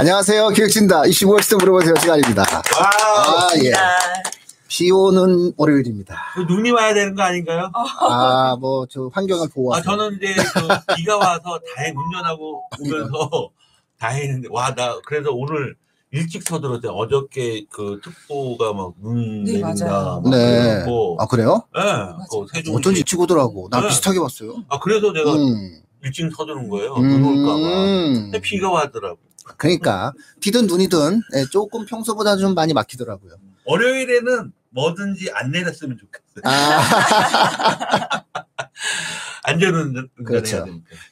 안녕하세요. 기획진다. 이슈 무엇이든 물어보세요. 시간입니다. 아, 예. 비 오는 월요일입니다. 그 눈이 와야 되는 거 아닌가요? 아, 뭐, 저 환경을 보호하고. 아, 저는 이제 그 비가 와서 다행 운전하고 오면서 다행인데, 와, 나 그래서 오늘 일찍 서들었어요. 어저께 그 특보가 막눈 네, 내린다. 맞아요. 막 네. 그래갖고, 아, 그래요? 예, 그 세종. 어쩐지 치고더라고. 나 네. 비슷하게 봤어요. 아, 그래서 내가 음. 일찍 서두른 거예요. 눈 올까봐. 음. 근데 비가 와더라고. 그러니까, 비든 눈이든 예, 조금 평소보다 좀 많이 막히더라고요. 월요일에는 뭐든지 안 내렸으면 좋겠어요. 아, 안전운전 그렇죠.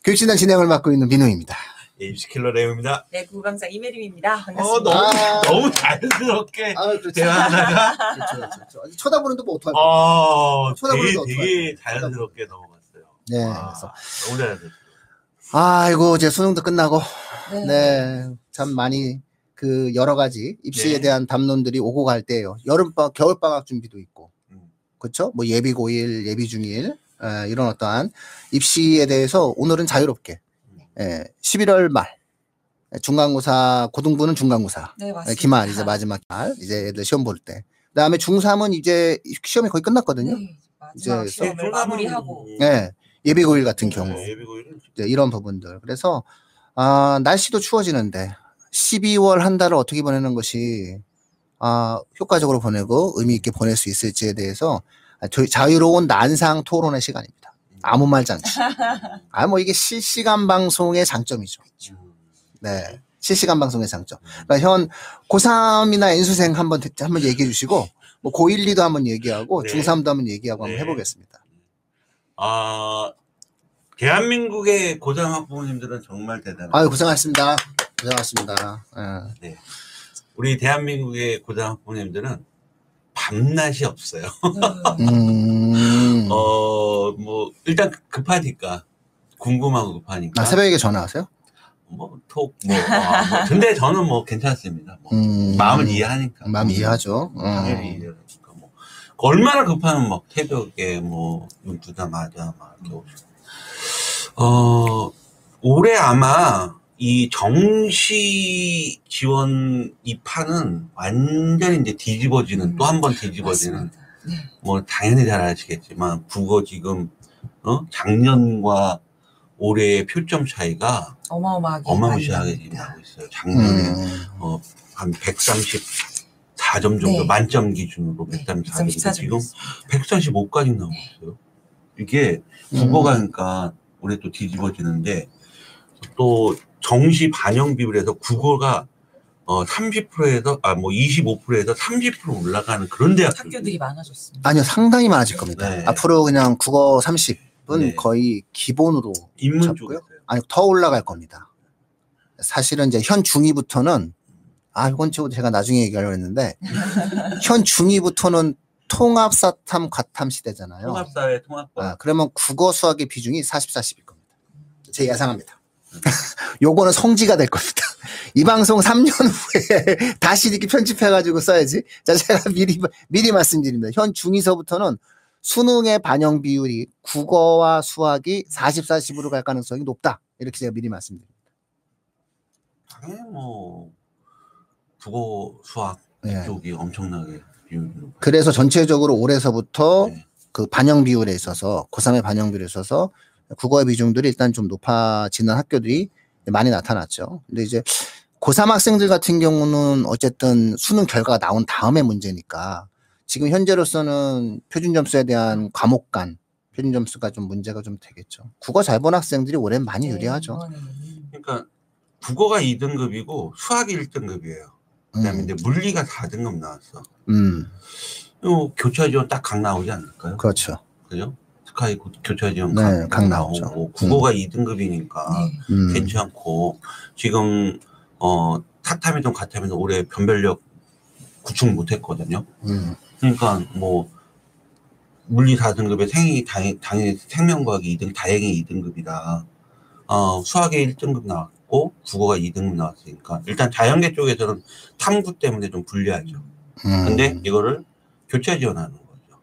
교육진단 진행을 맡고 있는 민우입니다. 예, 입시킬러 레오입니다. 네, 구강사 이메림입니다. 어, 반갑습니다. 너무, 아. 너무 자연스럽게 아, 그렇죠. 대화하다가 그렇죠, 그렇죠, 그렇죠. 쳐다보는데 뭐 어떡할 거야. 어, 쳐다보면서 되게, 되게 자연스럽게 넘어갔어요. 네. 아, 그래서. 너무 자연스럽게. 아이고, 이제 수능도 끝나고, 네. 네. 참 많이 그 여러 가지 입시에 네. 대한 담론들이 오고 갈 때예요. 여름방학, 겨울 방학 준비도 있고. 음. 그렇죠? 뭐 예비 고1, 예비 중1 에, 이런 어떠한 입시에 대해서 오늘은 자유롭게 예, 11월 말 예, 중간고사 고등부는 중간고사 네, 예, 맞습니다. 기말 이제 마지막 날 이제 애들 시험 볼 때. 그다음에 중3은 이제 시험이 거의 끝났거든요. 네, 이제 시험을 마무리하고. 예. 예비 고1 같은 경우. 네, 예비고일은 이제 이런 부분들. 그래서 아, 날씨도 추워지는데 12월 한 달을 어떻게 보내는 것이 아, 효과적으로 보내고 의미 있게 보낼 수 있을지에 대해서 아, 저- 자유로운 난상 토론의 시간입니다. 아무 말 잔치. 아, 뭐 이게 실시간 방송의 장점이죠. 네. 실시간 방송의 장점. 그러니까 현 고3이나 N수생 한번 듣- 한번 얘기해 주시고 뭐 고1, 2도 한번 얘기하고 네. 중3도 한번 얘기하고 한번 네. 해보겠습니다. 아, 대한민국의 고등 학부모님들은 정말 대단해요. 아유 고생하셨습니다. 고생하셨습니다. 예. 우리 대한민국의 고등 학부모님들은 밤낮이 없어요. 네. 음. 어, 뭐, 일단 급하니까. 궁금하고 급하니까. 아, 새벽에 전화하세요? 뭐, 톡, 뭐, 아, 뭐. 근데 저는 뭐 괜찮습니다. 뭐. 음. 마음을 이해하니까. 마음 이해하죠. 어. 당연히. 뭐. 얼마나 급하면 막 새벽에 뭐, 눈 뜨자마자 막 이렇게 오시고. 어, 올해 아마 이 정시 지원 이 판은 완전히 이제 뒤집어지는, 또한 번 뒤집어지는. 네. 뭐, 당연히 잘 아시겠지만, 국어 지금, 어? 작년과 올해의 표점 차이가 어마어마하게. 어마무시하게 지금. 나고 있어요. 작년에 음. 어, 한 134점 정도 네. 만점 기준으로 네, 134점 134 지금 점이었습니다. 145까지 나오고 네. 있어요. 이게 음. 국어가 그러니까 올해 또 뒤집어지는데 또 정시 반영 비율에서 국어가 어 30%에서 아 뭐 25%에서 30% 올라가는 그런 대학들 학교들이 많아졌습니다. 아니요, 상당히 많아질 겁니다. 네. 앞으로 그냥 국어 30은 네. 거의 기본으로 인문 잡고요. 쪽에서요. 아니 더 올라갈 겁니다. 사실은 이제 현 중2부터는 아 이건 저 제가 나중에 얘기하려고 했는데 현 중2부터는 통합사탐 과탐 시대잖아요. 통합사회 통합과 아, 그러면 국어 수학의 비중이 40, 40일 겁니다. 제 예상합니다. 요거는 성지가 될 겁니다. 이 방송 3년 후에 다시 이렇게 편집해가지고 써야지. 자, 제가 미리, 미리 말씀드립니다. 현 중2서부터는 수능의 반영 비율이 국어와 수학이 40, 40으로 갈 가능성이 높다. 이렇게 제가 미리 말씀드립니다. 당연히 뭐 국어 수학 예. 쪽이 엄청나게 비율이 높아요. 그래서 전체적으로 올해서부터 네. 그 반영 비율에 있어서 고3의 반영 비율에 있어서 국어의 비중들이 일단 좀 높아지는 학교들이 많이 나타났죠. 근데 이제 고3 학생들 같은 경우는 어쨌든 수능 결과가 나온 다음에 문제니까 지금 현재로서는 표준 점수에 대한 과목 간 표준 점수가 좀 문제가 좀 되겠죠. 국어 잘 본 학생들이 올해는 많이 유리하죠. 네, 이거는 그러니까 국어가 2등급이고 수학이 1등급이에요. 그다음에 음, 이제 물리가 4등급 나왔어. 음, 이거 교차 지원 딱 각 나오지 않을까요? 그렇죠. 그죠? 스카이 고- 교차 지원 네, 각, 각 나오죠. 나오고 국어가 2등급이니까 네. 음, 괜찮고 지금 어 타타미든 가타미든 올해 변별력 구축 못했거든요. 음, 그러니까 뭐 물리 4등급에 생이 당연히, 당연히 생명과학이 2등 다행히 2등급이다. 어 수학에 1등급 나왔 고 국어가 2등급 나왔으니까 일단 자연계 쪽에서는 탐구 때문에 좀 불리하죠. 음. 근데 이거를 교차 지원하는 거죠.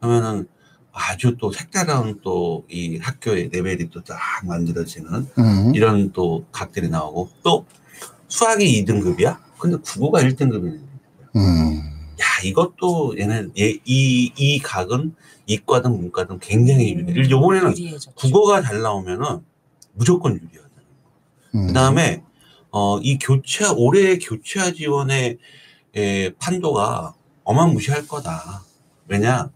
그러면은 아주 또 색다른 또 이 학교의 레벨이 또 딱 만들어지는 음, 이런 또 각들이 나오고 또 수학이 2등급이야? 근데 국어가 1등급이네. 음. 야, 이것도 얘는 얘, 이, 이 각은 이과든 문과든 굉장히 음. 유리해. 요번에는 유리해졌죠. 국어가 잘 나오면은 무조건 유리하다. 음. 그 다음에, 어, 이 교차, 올해 교차 지원의 에, 판도가 어마무시할 거다. 왜냐,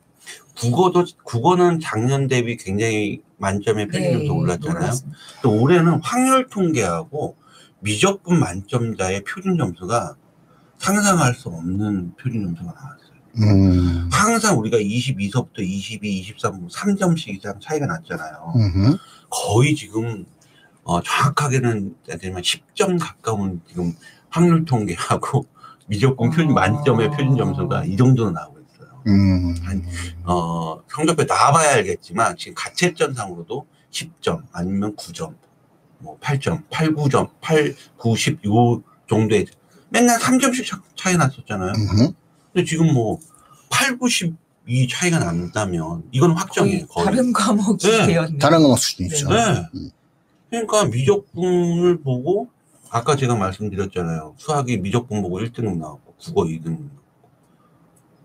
국어도, 국어는 작년 대비 굉장히 만점의 표준점수 올랐잖아요. 놀랐습니다. 또 올해는 확률 통계하고 미적분 만점자의 표준 점수가 상상할 수 없는 표준 점수가 나왔어요. 음. 항상 우리가 22서부터 22, 23, 3점씩 이상 차이가 났잖아요. 음흠. 거의 지금 어, 정확하게는 되면 10점 가까운 지금 확률 통계하고 미적분 표준 아. 만점의 표준 점수가 이 정도는 나오고 있어요. 음. 한- 어, 성적표 나와봐야 알겠지만 지금 가채점상으로도 10점 아니면 9점, 뭐 8점, 8, 9점, 8, 9, 10, 요 정도의 맨날 3점씩 차, 차이 났었잖아요. 근데 지금 뭐 8, 9, 10이 차이가 난다면 이건 확정이에요. 거의. 다른 과목이 네. 되었네. 다른 과목 수준이죠. 네. 음. 그러니까 미적분을 보고 아까 제가 말씀드렸잖아요. 수학이 미적분 보고 1등급 나왔고 국어 2등급 나왔고.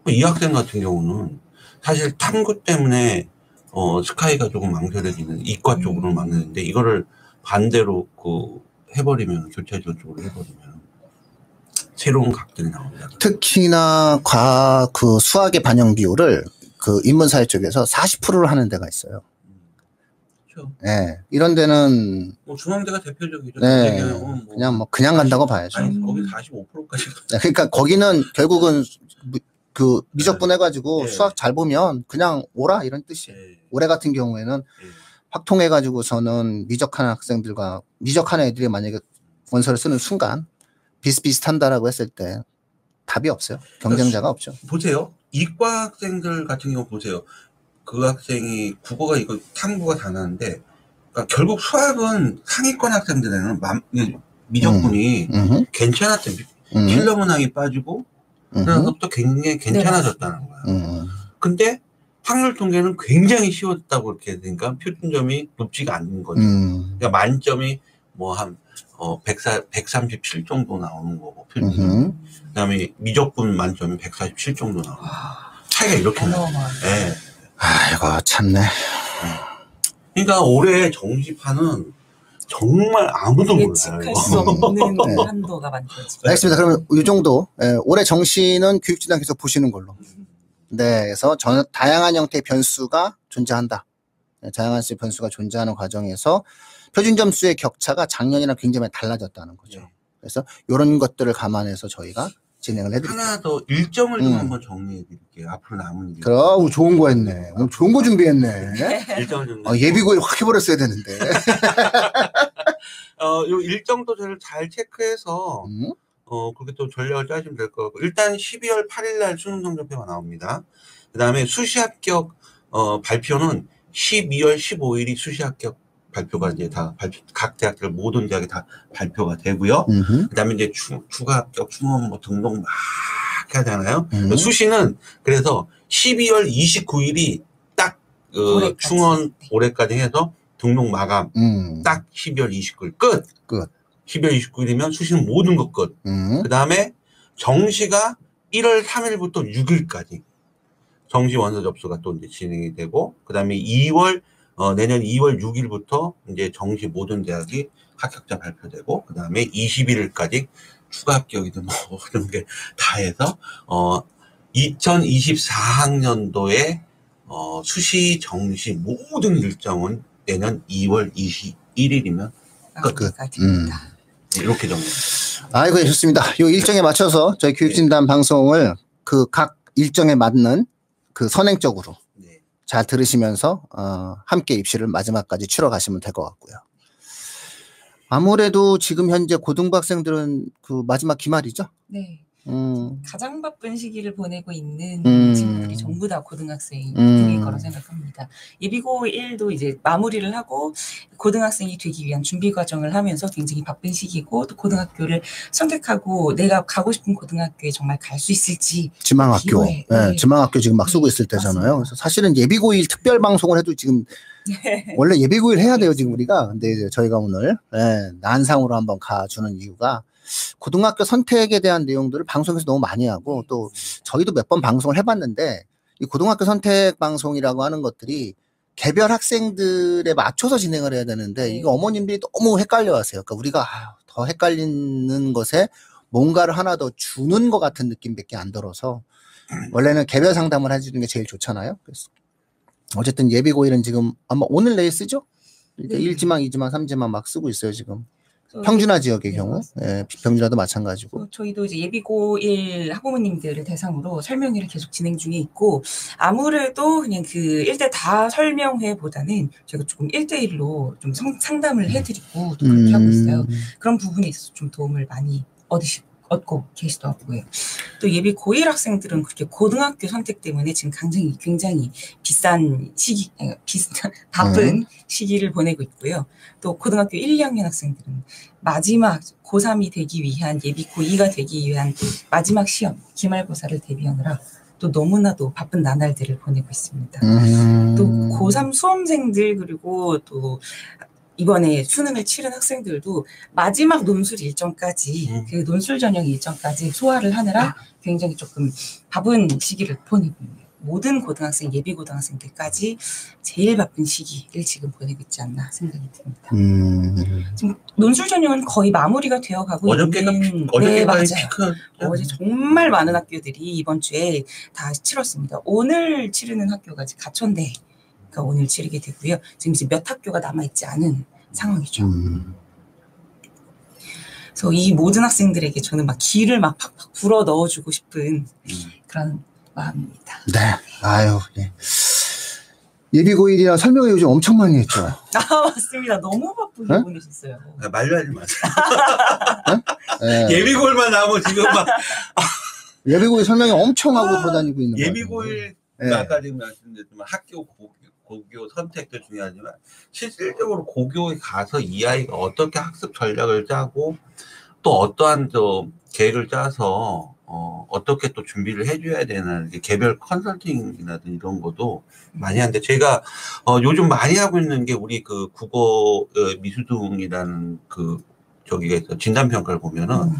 이 학생 같은 경우는 사실 탐구 때문에 어 스카이가 조금 망설여지는 이과 음. 쪽으로 망설이는데 이거를 반대로 그 해버리면 교차 지원 쪽으로 해버리면 새로운 각들이 나옵니다. 특히나 과, 그 수학의 반영 비율을 그 인문사회 쪽에서 40%를 하는 데가 있어요. 그렇죠. 예. 이런 데는 뭐 중앙대가 대표적이죠. 네. 대개는 뭐 그냥 뭐 그냥 간다고 봐야죠. 아니 거기 45%까지 네, 그러니까 거기는 결국은 무- 그 미적분 해가지고 네. 수학 잘 보면 그냥 오라 이런 뜻이에요. 올해 같은 경우에는 확통해가지고서는 미적하는 학생들과 미적하는 애들이 만약에 원서를 쓰는 순간 비슷비슷한다라고 했을 때 답이 없어요. 경쟁자가 없죠. 보세요. 이과 학생들 같은 경우 보세요. 그 학생이 국어가 이거 탐구가 다 나는데 그러니까 결국 수학은 상위권 학생들에는 맘- 이 미적분이 음흠, 괜찮았대. 음, 필러 문항이 빠지고 그래서부터 굉장히 괜찮아졌다는 거야. 음, 근데 확률 통계는 굉장히 쉬웠다고 이렇게 되니까 표준점이 높지가 않는 거죠. 음, 그러니까 만점이 뭐한 어, 104, 137 정도 나오는 거고 표준점. 음흠. 그다음에 미적분 만점이 147 정도 나오는 거예요. 와, 차이가 이렇게 나요. 예. 아이고 참네. 그러니까 올해 정시판은 정말 아무도 몰라요. 예측할 수 없는 네. 한도가 만들어지고. 알겠습니다. 그러면 이 정도 예, 올해 정시는 교육진단 계속 보시는 걸로. 네, 그래서 전, 다양한 형태의 변수가 존재한다. 네, 다양한 수의 변수가 존재하는 과정에서 표준 점수의 격차가 작년이랑 굉장히 많이 달라졌다는 거죠. 네. 그래서 이런 것들을 감안해서 저희가 진행을 해드릴게요. 하나 더 일정을 좀 음. 한번 정리해 드릴게요. 앞으로 남은 일. 그럼 좋은 거 했네. 오늘 좋은 거 준비했네. 일정을 좀. 어, 예비고일 확 해버렸어야 되는데. 어, 요 일정도 저를 잘 체크해서 음? 어, 그렇게 또 전략을 짜시면 될것 같고. 일단 12월 8일 날 수능 성적표가 나옵니다. 그 다음에 수시 합격, 어, 발표는 12월 15일이 수시 합격 발표가 이제 다 발표, 각 대학들 모든 대학이 다 발표가 되고요. 음흠. 그 다음에 이제 추, 추가 합격, 충원 뭐 등록 막 하잖아요. 음. 수시는 그래서 12월 29일이 딱, 어, 올해까지. 충원 올해까지 해서 등록 마감 음. 딱 12월 29일 끝. 끝. 12월 29일이면 수시는 모든 것 끝. 음. 그 다음에 정시가 1월 3일부터 6일까지 정시 원서 접수가 또 이제 진행이 되고, 그 다음에 2월, 어, 내년 2월 6일부터 이제 정시 모든 대학이 합격자 발표되고, 그 다음에 21일까지 추가 합격이든 뭐 그런 게 다 해서, 어, 2024학년도에 어, 수시 정시 모든 일정은 내년 2월 21일이면 마무리가 됩니다. 이렇게 정리. 아이고, 예, 좋습니다. 요 일정에 맞춰서 저희 교육진단 방송을 그 각 일정에 맞는 그 선행적으로 네. 잘 들으시면서 어, 함께 입시를 마지막까지 치러 가시면 될 것 같고요. 아무래도 지금 현재 고등부 학생들은 그 마지막 기말이죠. 네. 음, 가장 바쁜 시기를 보내고 있는 음. 친구들이 전부 다 고등학생일 음. 거라 생각합니다. 예비고 1도 이제 마무리를 하고 고등학생이 되기 위한 준비 과정을 하면서 굉장히 바쁜 시기고 또 고등학교를 선택하고 내가 가고 싶은 고등학교에 정말 갈 수 있을지 지망학교. 예, 네. 지망학교 지금 막 쓰고 있을 맞습니다. 때잖아요. 그래서 사실은 예비고일 특별 방송을 해도 지금 원래 예비고일 해야 돼요 지금 우리가. 근데 이제 저희가 오늘 예, 난상으로 한번 가주는 이유가 고등학교 선택에 대한 내용들을 방송에서 너무 많이 하고 또 저희도 몇 번 방송을 해봤는데 이 고등학교 선택 방송이라고 하는 것들이 개별 학생들에 맞춰서 진행을 해야 되는데 네. 이거 어머님들이 너무 헷갈려하세요. 그러니까 우리가 아유, 더 헷갈리는 것에 뭔가를 하나 더 주는 것 같은 느낌밖에 안 들어서 원래는 개별 상담을 해주는 게 제일 좋잖아요. 그래서 어쨌든 예비 고일은 지금 아마 오늘 내일 쓰죠? 그러니까 네. 1지망, 2지망, 3지망 막 쓰고 있어요 지금. 평준화 지역의 네, 경우. 예, 비평준화도 마찬가지고. 또 저희도 이제 예비고1 학부모님들을 대상으로 설명회를 계속 진행 중에 있고, 아무래도 그냥 그 1대 다 설명회보다는 저희가 조금 1대1로 좀 성- 상담을 해드리고 또 그렇게 하고 있어요. 음, 그런 부분에 있어서 좀 도움을 많이 얻으시, 얻고 계시더라고요. 또 예비 고1 학생들은 그렇게 고등학교 선택 때문에 지금 굉장히, 굉장히 비싼 시기, 비싼, 바쁜 시기를 보내고 있고요. 또 고등학교 1, 2학년 학생들은 마지막 고3이 되기 위한 예비 고2가 되기 위한 마지막 시험, 기말고사를 대비하느라 또 너무나도 바쁜 나날들을 보내고 있습니다. 음. 또 고3 수험생들 그리고 또 이번에 수능을 치른 학생들도 마지막 논술 일정까지 음. 그 논술 전형 일정까지 소화를 하느라 굉장히 조금 바쁜 시기를 보내고 있네요. 모든 고등학생 예비 고등학생들까지 제일 바쁜 시기를 지금 보내고 있지 않나 생각이 듭니다. 음. 지금 논술 전형은 거의 마무리가 되어 가고 어저께가 피, 있는 네 어저께가 맞아요. 피크. 어제 정말 많은 학교들이 이번 주에 다 치렀습니다. 오늘 치르는 학교가 이제 가천대가 오늘 치르게 되고요. 지금 이제 몇 학교가 남아있지 않은 상황이죠. 음. 그래서 이 모든 학생들에게 저는 막 기를 막 팍팍 불어 넣어주고 싶은 음. 그런 마음입니다. 네. 아유, 예. 예비고일이라 설명회 요즘 엄청 많이 했죠. 아 맞습니다. 너무 바쁘게 네? 보내셨어요. 아, 말려하지 마세요. 예. 예비고일만 나오면 지금 막 예비고일 설명회 엄청 하고 아, 돌아다니고 있는 거예요. 예비고일 예. 아까 지금 말씀드렸지만 학교 고교, 선택도 중요하지만 실질적으로 고교에 가서 이 아이가 어떻게 학습 전략을 짜고 또 어떠한 저 계획을 짜서 어, 어떻게 또 준비를 해줘야 되는 게 개별 컨설팅이라든 이런 것도 많이 하는데 제가 어, 요즘 많이 하고 있는 게 우리 그 국어 어, 미수등이라는 그 저기가 있어 진단 평가를 보면은 음,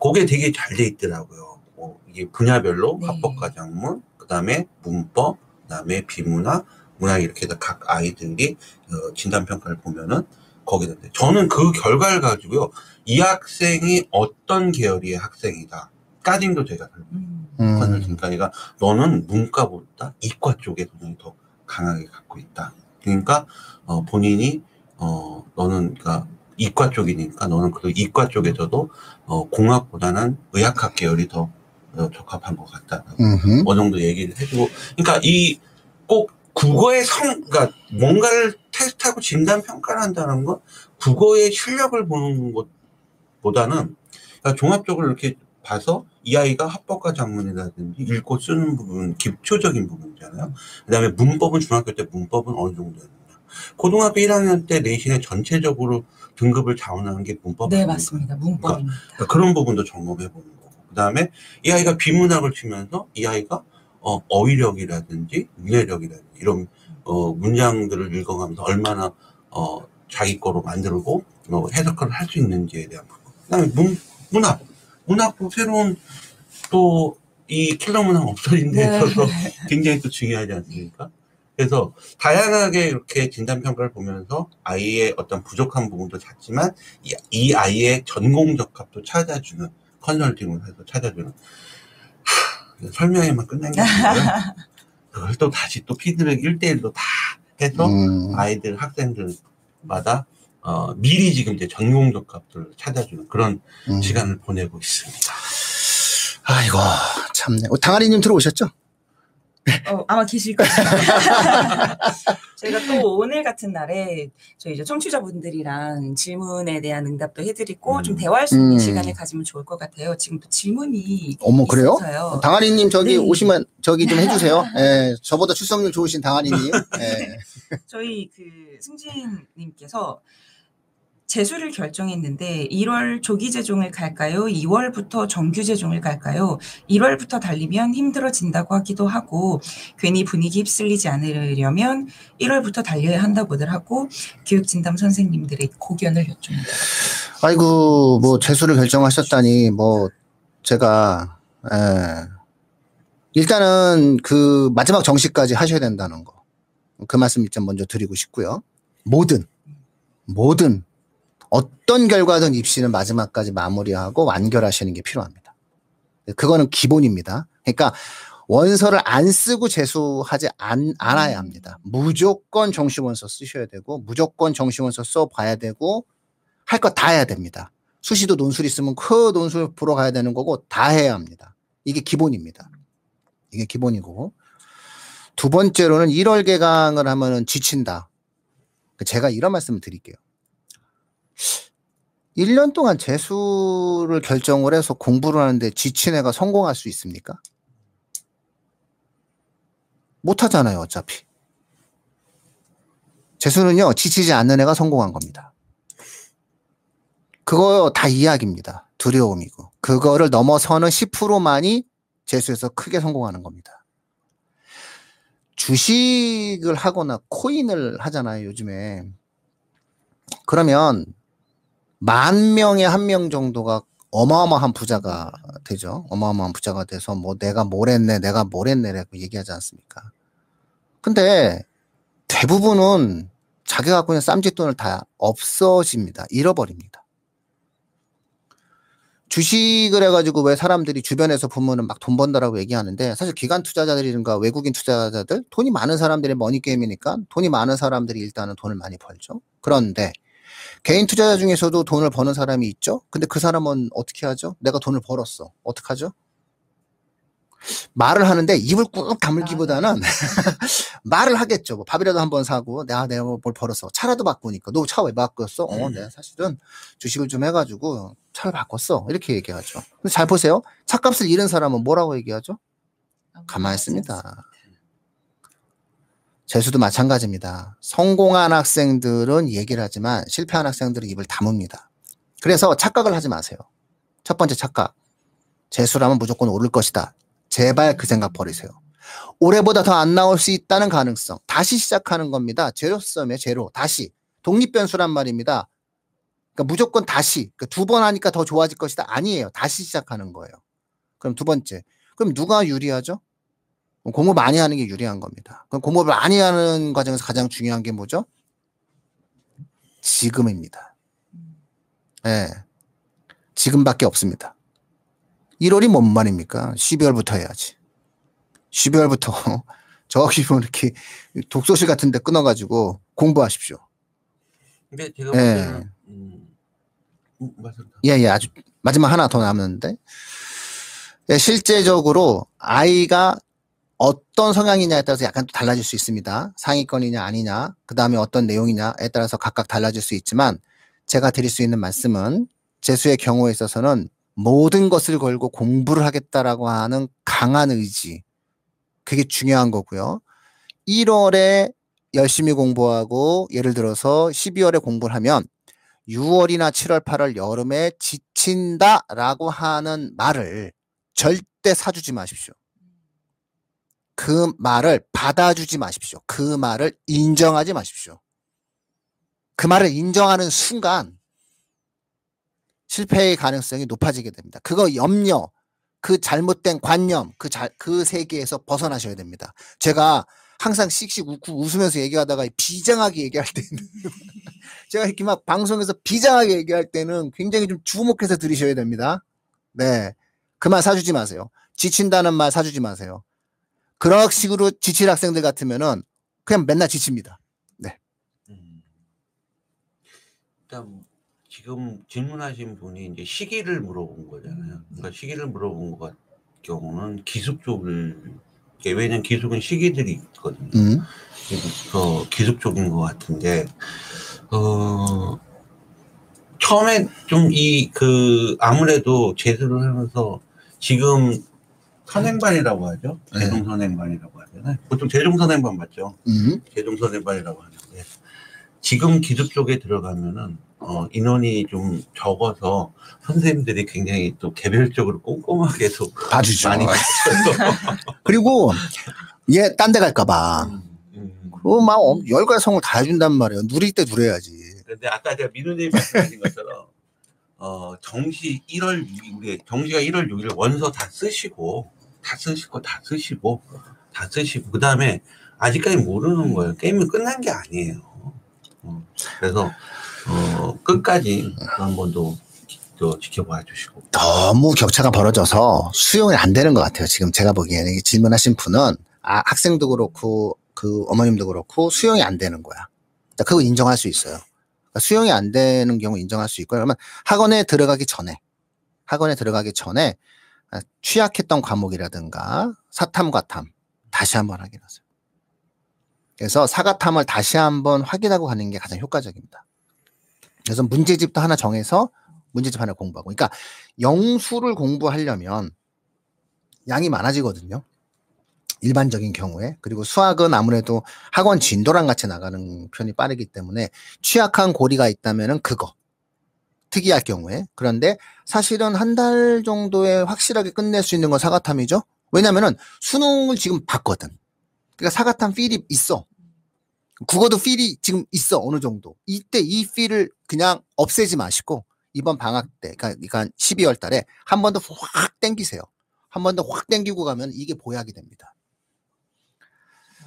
그게 되게 잘 돼 있더라고요. 뭐 이게 분야별로 네. 합법과장문, 그다음에 문법, 그다음에 비문학, 문학 이렇게 해서 각 아이들이 어, 진단 평가를 보면은 거기다 돼. 저는 그 결과를 가지고요. 이 학생이 어떤 계열의 학생이다. 까딩도 제가 음, 음. 컨설팅 그러니까 너는 문과보다 이과 쪽에 동향이 더 강하게 갖고 있다. 그러니까 어, 본인이 어 너는 그러니까 이과 쪽이니까 너는 그 이과 쪽에서도 어, 공학보다는 의학학 계열이 더 어, 적합한 것 같다. 음흠. 어느 정도 얘기를 해주고 그러니까 이 꼭 국어의 성 그러니까 뭔가를 테스트하고 진단 평가를 한다는 건 국어의 실력을 보는 것보다는 그러니까 종합적으로 이렇게 봐서 이 아이가 합법과 작문이라든지 읽고 쓰는 부분 기초적인 부분이잖아요. 그 다음에 문법은 중학교 때 문법은 어느 정도 했느냐. 고등학교 1학년 때 내신에 전체적으로 등급을 자원하는 게 문법 네 아닙니까? 맞습니다. 문법입니다. 그러니까 그런 부분도 점검해 보는 거고. 그 다음에 이 아이가 비문학을 치면서 이 아이가 어, 어휘력이라든지 문해력이라든지 이런 어, 문장들을 읽어가면서 얼마나 어, 자기 거로 만들고 어, 해석을 할 수 있는지에 대한 부분. 그 다음에 문, 문학. 문학도 새로운 또 이 킬러 문학 없어진 데 네. 있어서 굉장히 또 중요하지 않습니까? 그래서 다양하게 이렇게 진단평가를 보면서 아이의 어떤 부족한 부분도 찾지만 이, 이 아이의 전공 적합도 찾아주는 컨설팅을 해서 찾아주는 하, 설명에만 끝난 게 아니고요. 그걸 또 다시 또 피드백 1대1로 다 해서 음. 아이들 학생들마다 어, 미리 지금 이제 전공 적합도를 찾아주는 그런 음. 시간을 보내고 있습니다. 아이고, 참네. 어, 당아리님 들어오셨죠? 어, 아마 계실 거예요. 저희가 또 오늘 같은 날에 저희 이제 청취자분들이랑 질문에 대한 응답도 해드리고 음. 좀 대화할 수 있는 음. 시간을 가지면 좋을 것 같아요. 지금 또 질문이 어머, 그래요? 있어서요. 당아리님 저기 네. 오시면 저기 좀 해주세요. 예, 저보다 출석률 좋으신 당아리님. 예. 저희 그 승진님께서 재수를 결정했는데 1월 조기 재종을 갈까요? 2월부터 정규 재종을 갈까요? 1월부터 달리면 힘들어진다고 하기도 하고 괜히 분위기 휩쓸리지 않으려면 1월부터 달려야 한다고들 하고 교육진담 선생님들의 고견을 여쭙니다. 아이고 뭐 재수를 결정하셨다니 뭐 제가 예. 일단은 그 마지막 정시까지 하셔야 된다는 거. 그 말씀 좀 먼저 드리고 싶고요. 모든 모든 어떤 결과든 입시는 마지막까지 마무리하고 완결하시는 게 필요합니다. 그거는 기본입니다. 그러니까 원서를 안 쓰고 재수하지 않, 않아야 합니다. 무조건 정시원서 쓰셔야 되고 무조건 정시원서 써봐야 되고 할거다 해야 됩니다. 수시도 논술 있으면 그 논술 보러 가야 되는 거고 다 해야 합니다. 이게 기본입니다. 이게 기본이고 두 번째로는 1월 개강을 하면은 지친다. 제가 이런 말씀을 드릴게요. 1년 동안 재수를 결정을 해서 공부를 하는데 지친 애가 성공할 수 있습니까? 못 하잖아요, 어차피. 재수는요, 지치지 않는 애가 성공한 겁니다. 그거 다 이야기입니다. 두려움이고. 그거를 넘어서는 10%만이 재수에서 크게 성공하는 겁니다. 주식을 하거나 코인을 하잖아요, 요즘에. 그러면 만 명에 한 명 정도가 어마어마한 부자가 되죠. 어마어마한 부자가 돼서 뭐 내가 뭘 했네, 내가 뭘 했네라고 얘기하지 않습니까? 근데 대부분은 자기가 갖고 있는 쌈짓돈을 다 없어집니다. 잃어버립니다. 주식을 해가지고 왜 사람들이 주변에서 보면은 막 돈 번다라고 얘기하는데 사실 기관 투자자들이든가 외국인 투자자들 돈이 많은 사람들의 머니게임이니까 돈이 많은 사람들이 일단은 돈을 많이 벌죠. 그런데 개인 투자자 중에서도 돈을 버는 사람이 있죠. 근데 그 사람은 어떻게 하죠? 내가 돈을 벌었어. 어떡하죠? 말을 하는데 입을 꾹 다물기보다는 말을 하겠죠. 뭐 밥이라도 한 번 사고 내가 내가 뭘 벌었어. 차라도 바꾸니까 너 차 왜 바꿨어? 어, 내가 사실은 주식을 좀 해가지고 차를 바꿨어. 이렇게 얘기하죠. 근데 잘 보세요. 차값을 잃은 사람은 뭐라고 얘기하죠? 가만히 있습니다. 재수도 마찬가지입니다. 성공한 학생들은 얘기를 하지만 실패한 학생들은 입을 다뭅니다. 그래서 착각을 하지 마세요. 첫 번째 착각. 재수라면 무조건 오를 것이다. 제발 그 생각 버리세요. 올해보다 더 안 나올 수 있다는 가능성. 다시 시작하는 겁니다. 제로섬에 제로. 다시. 독립변수란 말입니다. 그러니까 무조건 다시. 그러니까 두번 하니까 더 좋아질 것이다. 아니에요. 다시 시작하는 거예요. 그럼 두 번째. 그럼 누가 유리하죠? 공부 많이 하는 게 유리한 겁니다. 그럼 공부를 많이 하는 과정에서 가장 중요한 게 뭐죠? 지금입니다. 예. 네. 지금밖에 없습니다. 1월이 뭔 말입니까? 12월부터 해야지. 12월부터 저기 뭐 이렇게 독서실 같은 데 끊어가지고 공부하십시오. 근데 제가 볼 예. 음, 음. 예, 예, 아주 마지막 하나 더 남았는데 예, 실제적으로 아이가 어떤 성향이냐에 따라서 약간 또 달라질 수 있습니다. 상위권이냐 아니냐, 그 다음에 어떤 내용이냐에 따라서 각각 달라질 수 있지만 제가 드릴 수 있는 말씀은 재수의 경우에 있어서는 모든 것을 걸고 공부를 하겠다라고 하는 강한 의지. 그게 중요한 거고요. 1월에 열심히 공부하고 예를 들어서 12월에 공부를 하면 6월이나 7월, 8월 여름에 지친다라고 하는 말을 절대 사주지 마십시오. 그 말을 받아주지 마십시오. 그 말을 인정하지 마십시오. 그 말을 인정하는 순간 실패의 가능성이 높아지게 됩니다. 그거 염려, 그 잘못된 관념, 그, 자, 그 세계에서 벗어나셔야 됩니다. 제가 항상 씩씩 웃고 웃으면서 얘기하다가 비장하게 얘기할 때는 제가 이렇게 막 방송에서 비장하게 얘기할 때는 굉장히 좀 주목해서 들으셔야 됩니다. 네. 그 말 사주지 마세요. 지친다는 말 사주지 마세요. 그런 식으로 지칠 학생들 같으면은 그냥 맨날 지칩니다. 음. 일단 지금 질문하신 분이 이제 시기를 물어본 거잖아요. 그러니까 시기를 물어본 것 경우는 기숙 쪽을 왜냐면 기숙은 시기들이 있거든요. 음. 더 기숙 쪽인 것 같은데 어 처음에 좀 이 그 아무래도 재수를 하면서 지금 선행반이라고 하죠. 네. 재종 선행반이라고 하잖아요. 보통 재종 선행반 맞죠? 음. 재종 선행반이라고 하는데 지금 기숙 쪽에 들어가면은 어, 인원이 좀 적어서 선생님들이 굉장히 또 개별적으로 꼼꼼하게 또 봐주죠. 많이 봐줘서 그리고 얘 딴 데 갈까봐. 음. 그막 열과성을 다 해준단 말이에요. 누릴 때 누려야지. 근데 아까 제가 민우님 말씀하신 것처럼 어, 정시 1월 6일 우리 정시가 1월 6일 원서 다 쓰시고 다 쓰시고 다 쓰시고 다 쓰시고 그 다음에 아직까지 모르는 거예요. 게임이 끝난 게 아니에요. 어, 그래서 어, 끝까지 한번 더, 더 지켜봐 주시고 너무 격차가 벌어져서 수용이 안 되는 것 같아요. 지금 제가 보기에는 이 질문하신 분은 아, 학생도 그렇고 그 어머님도 그렇고 수용이 안 되는 거야. 그러니까 그거 인정할 수 있어요. 그러니까 수용이 안 되는 경우 인정할 수 있고요. 그러면 학원에 들어가기 전에 학원에 들어가기 전에 아, 취약했던 과목이라든가 사탐 과탐 다시 한번 확인하세요. 그래서 사과탐을 다시 한번 확인하고 가는 게 가장 효과적입니다. 그래서 문제집도 하나 정해서 문제집 하나 공부하고. 그러니까 영수를 공부하려면 양이 많아지거든요. 일반적인 경우에. 그리고 수학은 아무래도 학원 진도랑 같이 나가는 편이 빠르기 때문에 취약한 고리가 있다면은 그거. 특이할 경우에. 그런데 사실은 한 달 정도에 확실하게 끝낼 수 있는 건 사과탐이죠. 왜냐면은 수능을 지금 봤거든. 그러니까 사과탐 필이 있어. 국어도 필이 지금 있어. 어느 정도. 이때 이 필을 그냥 없애지 마시고 이번 방학 때, 그러니까, 그러니까 12월 달에 한 번 더 확 땡기세요. 한 번 더 확 땡기고 가면 이게 보약이 됩니다.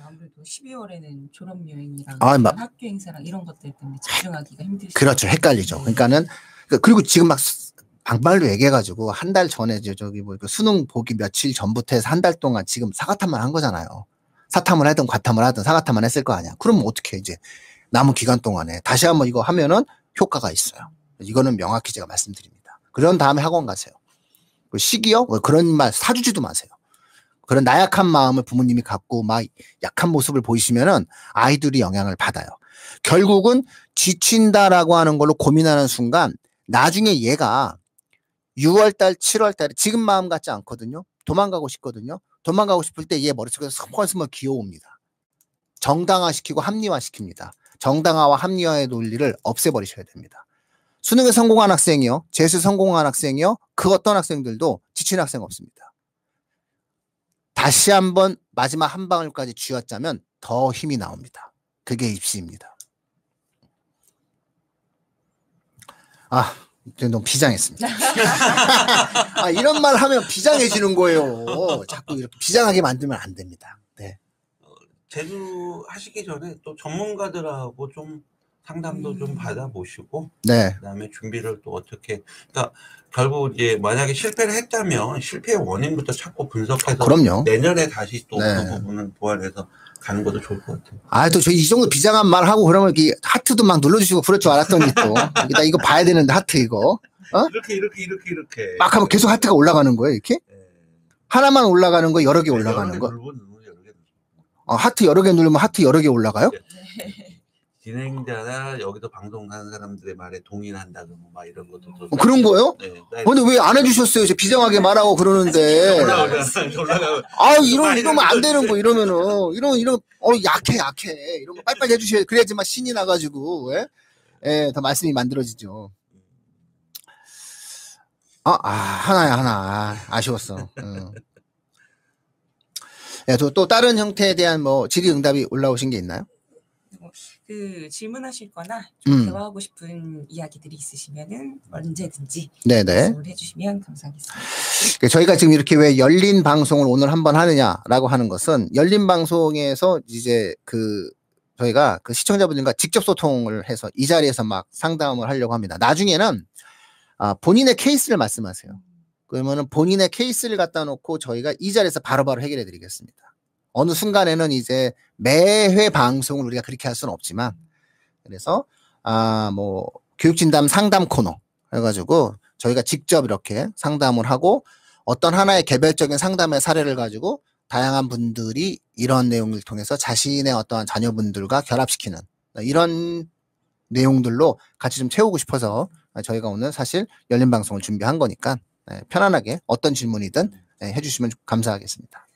아무래도 12월에는 졸업 여행이랑 아, 막- 학교 행사랑 이런 것들 때문에 집중하기가 힘들죠. 그렇죠. 헷갈리죠. 그러니까는, 그- 그리고 지금 막 수- 방발로 얘기해가지고 한 달 전에 저- 저기 뭐그 수능 보기 며칠 전부터 해서 한 달 동안 지금 사과탐만 한 거잖아요. 사탐을 하든 과탐을 하든 사과탐만 했을 거 아니야. 그럼 어떻게 이제 남은 기간 동안에 다시 한번 이거 하면은 효과가 있어요. 이거는 명확히 제가 말씀드립니다. 그런 다음에 학원 가세요. 그 시기요? 뭐 그런 말 사주지도 마세요. 그런 나약한 마음을 부모님이 갖고 막 약한 모습을 보이시면은 아이들이 영향을 받아요. 결국은 지친다라고 하는 걸로 고민하는 순간 나중에 얘가 6월달, 7월달에 지금 마음 같지 않거든요. 도망가고 싶거든요. 도망가고 싶을 때 얘 머릿속에 스멀스멀 기어옵니다. 정당화시키고 합리화시킵니다. 정당화와 합리화의 논리를 없애버리셔야 됩니다. 수능에 성공한 학생이요, 재수 성공한 학생이요, 그 어떤 학생들도 지친 학생 없습니다. 다시 한번 마지막 한 방울까지 쥐어짜면 더 힘이 나옵니다. 그게 입시입니다. 아, 너무 비장했습니다. 아, 이런 말 하면 비장해지는 거예요. 자꾸 이렇게 비장하게 만들면 안 됩니다. 네. 제주 하시기 전에 또 전문가들하고 좀 상담도 좀 음. 받아보시고 네. 그다음에 준비를 또 어떻게 그러니까 결국 이제 만약에 실패를 했다면 실패의 원인부터 찾고 분석해서 그럼요. 내년에 다시 또그 네. 부분을 보완해서 가는 것도 좋을 것 같아요. 아, 또 저 이 정도 비장한 말 하고 그러면 이렇게 하트도 막 눌러주시고 그럴 줄 알았더니 또. 나 이거 봐야 되는데 하트 이거. 이렇게 이렇게 이렇게 이렇게 막 하면 계속 하트가 올라가는 거예요, 이렇게? 예. 하나만 올라가는 거 여러 개 여러 올라가는 개 거? 누르고 여러 개. 어, 하트 여러 개 누르면 하트 여러 개 올라가요? 진행자나 여기서 방송하는 사람들의 말에 동의한다든가 막 이런 것도 또 어, 그런 거예요? 네. 근데 왜 안 해주셨어요? 이제 비장하게 말하고 그러는데. 아, 이러, 이러면 안 되는 거, 이러면은. 이런, 이런, 어, 약해, 약해. 이런 거 빨리빨리 해주셔야, 그래야지만 신이 나가지고, 예? 예, 더 말씀이 만들어지죠. 아, 아, 하나야, 하나. 아, 아쉬웠어. 응. 예, 또, 또 다른 형태에 대한 뭐 질의응답이 올라오신 게 있나요? 그 질문하실 거나 좀 음. 대화하고 싶은 이야기들이 있으시면은 언제든지 네네. 말씀을 해주시면 감사하겠습니다. 그 저희가 지금 이렇게 왜 열린 방송을 오늘 한번 하느냐라고 하는 것은 열린 방송에서 이제 그 저희가 그 시청자분들과 직접 소통을 해서 이 자리에서 막 상담을 하려고 합니다. 나중에는 아, 본인의 케이스를 말씀하세요. 그러면은 본인의 케이스를 갖다 놓고 저희가 이 자리에서 바로바로 해결해 드리겠습니다. 어느 순간에는 이제 매회 방송을 우리가 그렇게 할 수는 없지만 그래서 아 뭐 교육진담 상담 코너 해가지고 저희가 직접 이렇게 상담을 하고 어떤 하나의 개별적인 상담의 사례를 가지고 다양한 분들이 이런 내용을 통해서 자신의 어떠한 자녀분들과 결합시키는 이런 내용들로 같이 좀 채우고 싶어서 저희가 오늘 사실 열린 방송을 준비한 거니까 네, 편안하게 어떤 질문이든 네, 해주시면 감사하겠습니다.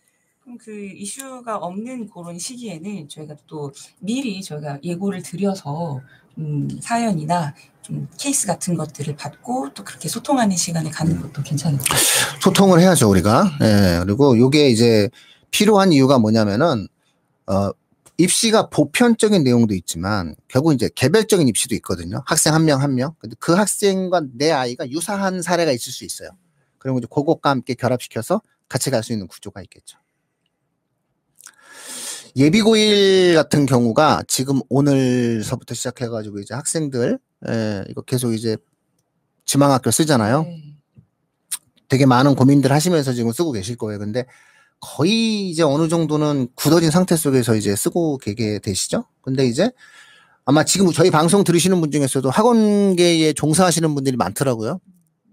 그럼 그 이슈가 없는 그런 시기에는 저희가 또 미리 저희가 예고를 드려서 음, 사연이나 좀 케이스 같은 것들을 받고 또 그렇게 소통하는 시간을 갖는 음. 것도 괜찮을 것 같아요. 소통을 해야죠 우리가. 예. 그리고 요게 이제 필요한 이유가 뭐냐면은 어 입시가 보편적인 내용도 있지만 결국 이제 개별적인 입시도 있거든요. 학생 한 명 한 명. 근데 그 학생과 내 아이가 유사한 사례가 있을 수 있어요. 그리고 이제 그것과 함께 결합시켜서 같이 갈 수 있는 구조가 있겠죠. 예비고일 같은 경우가 지금 오늘서부터 시작해가지고 이제 학생들 예, 이거 계속 이제 지망학교 쓰잖아요. 네. 되게 많은 고민들 하시면서 지금 쓰고 계실 거예요. 근데 거의 이제 어느 정도는 굳어진 상태 속에서 이제 쓰고 계게 되시죠? 근데 이제 아마 지금 저희 방송 들으시는 분 중에서도 학원계에 종사하시는 분들이 많더라고요.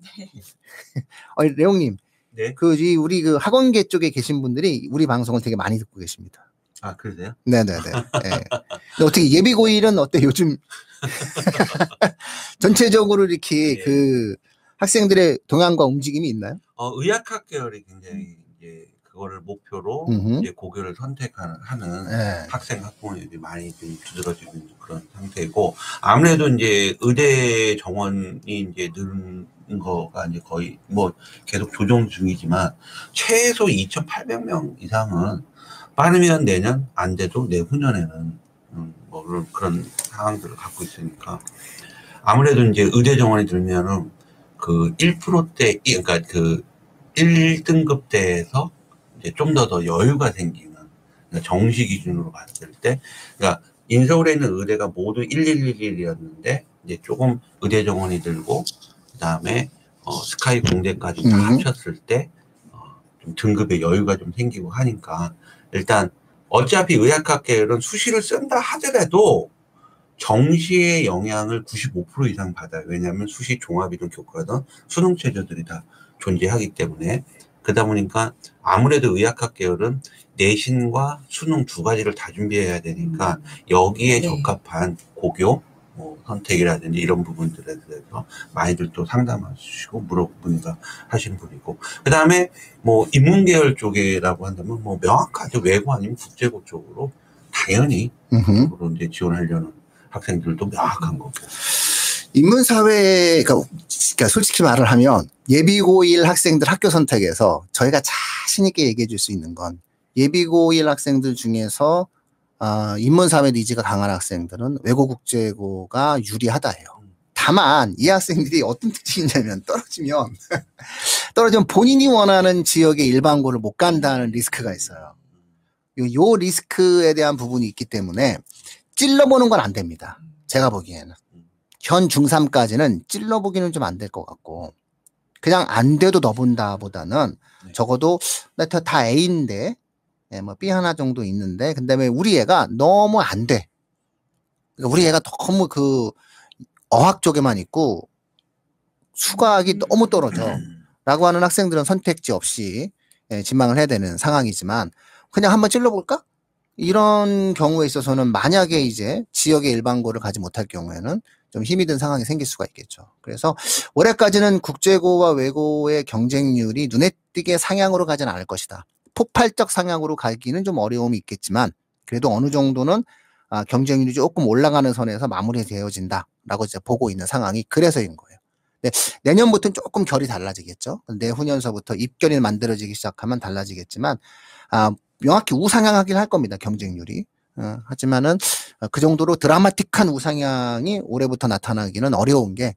어, 레옹님, 네. 그, 이 우리 그 학원계 쪽에 계신 분들이 우리 방송을 되게 많이 듣고 계십니다. 아, 그러세요? 네네네. 예. 근데 어떻게 예비 고일은 어때? 요즘 전체적으로 이렇게 예. 그 학생들의 동향과 움직임이 있나요? 어, 의학학 계열이 굉장히 이제 그거를 목표로 음흠. 이제 고교를 선택하는 하는 예. 학생 학부모님이 많이 좀 두드러지고 있는 그런 상태이고 아무래도 이제 의대 정원이 이제 늘은 거가 이제 거의 뭐 계속 조정 중이지만 최소 2,800명 이상은 빠르면 내년 안 돼도 내후년에는 음, 뭐 그런, 상황들을 갖고 있으니까 아무래도 이제 의대 정원이 들면은 그 1%대 그러니까 그 1등급대에서 이제 좀 더 더 여유가 생기는 그러니까 정시 기준으로 봤을 때 그러니까 인서울에 있는 의대가 모두 1111이었는데 이제 조금 의대 정원이 들고 그다음에 어, 스카이 공대까지 다 음. 합쳤을 때 어, 좀 등급의 여유가 좀 생기고 하니까 일단 어차피 의학학 계열은 수시를 쓴다 하더라도 정시의 영향을 95% 이상 받아요. 왜냐하면 수시 종합이든 교과든 수능 체제들이 다 존재하기 때문에 그러다 보니까 아무래도 의학학 계열은 내신과 수능 두 가지를 다 준비해야 되니까 여기에 네. 적합한 고교 뭐 선택이라든지 이런 부분들에 대해서 많이들 또 상담하시고 물어보니까 하신 분이고. 그 다음에 뭐 인문계열 쪽이라고 한다면 뭐 명확하죠 외고 아니면 국제고 쪽으로 당연히. 그쪽으로 이제 지원하려는 학생들도 명확한 거고. 인문사회, 그러니까, 그러니까 솔직히 말을 하면 예비고일 학생들 학교 선택에서 저희가 자신있게 얘기해 줄 수 있는 건 예비고일 학생들 중에서 아, 인문사회 니즈가 강한 학생들은 외고 국제고가 유리하다예요. 다만 이 학생들이 어떤 특징이 있냐면 떨어지면 떨어지면 본인이 원하는 지역의 일반고를 못 간다는 리스크가 있어요. 요, 요 리스크에 대한 부분이 있기 때문에 찔러보는 건 안 됩니다. 제가 보기에는. 현 중3까지는 찔러보기는 좀 안 될 것 같고, 그냥 안 돼도 넣어본다 보다는 네. 적어도 나다 A인데, 예, 뭐 B 하나 정도 있는데, 근데 왜 우리 애가 너무 안 돼. 그러니까 우리 애가 너무 그 어학 쪽에만 있고, 수학이 너무 떨어져. 라고 하는 학생들은 선택지 없이 예, 진망을 해야 되는 상황이지만 그냥 한번 찔러볼까? 이런 경우에 있어서는 만약에 이제 지역의 일반고를 가지 못할 경우에는 좀 힘이 든 상황이 생길 수가 있겠죠. 그래서 올해까지는 국제고와 외고의 경쟁률이 눈에 띄게 상향으로 가진 않을 것이다. 폭발적 상향으로 가기는 좀 어려움이 있겠지만 그래도 어느 정도는 아, 경쟁률이 조금 올라가는 선에서 마무리되어진다라고 이제 보고 있는 상황이 그래서인 거예요. 네, 내년부터는 조금 결이 달라지겠죠. 내후년서부터 입결이 만들어지기 시작하면 달라지겠지만, 아, 명확히 우상향하긴 할 겁니다. 경쟁률이. 어, 하지만은 어, 그 정도로 드라마틱한 우상향이 올해부터 나타나기는 어려운 게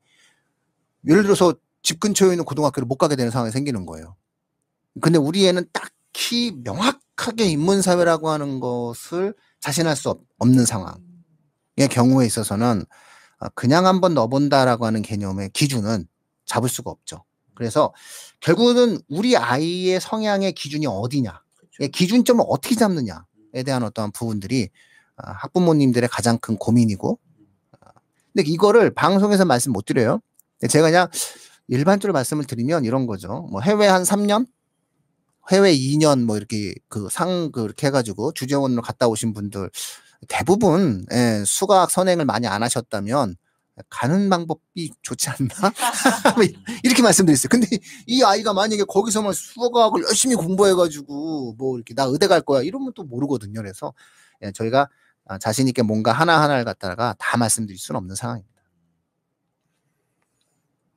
예를 들어서 집 근처에 있는 고등학교를 못 가게 되는 상황이 생기는 거예요. 근데 우리 애는 딱 히 명확하게 인문 사회라고 하는 것을 자신할 수 없- 없는 상황의 경우에 있어서는 어, 그냥 한번 넣어본다라고 하는 개념의 기준은 잡을 수가 없죠. 그래서 결국은 우리 아이의 성향의 기준이 어디냐, 의 기준점을 어떻게 잡느냐에 대한 어떠한 부분들이 아, 학부모님들의 가장 큰 고민이고, 아, 근데 이거를 방송에서 말씀 못 드려요. 제가 그냥 일반적으로 말씀을 드리면 이런 거죠. 뭐 해외 한 3년, 해외 2년 뭐 이렇게 그 상 그렇게 해가지고 주재원으로 갔다 오신 분들 대부분 예, 수학 선행을 많이 안 하셨다면 가는 방법이 좋지 않나? 뭐 이렇게 말씀드렸어요. 근데 이 아이가 만약에 거기서만 수학을 열심히 공부해가지고 뭐 이렇게 나 의대 갈 거야 이러면 또 모르거든요. 그래서 예, 저희가 아, 자신 있게 뭔가 하나 하나를 갖다가 다 말씀드릴 수는 없는 상황입니다.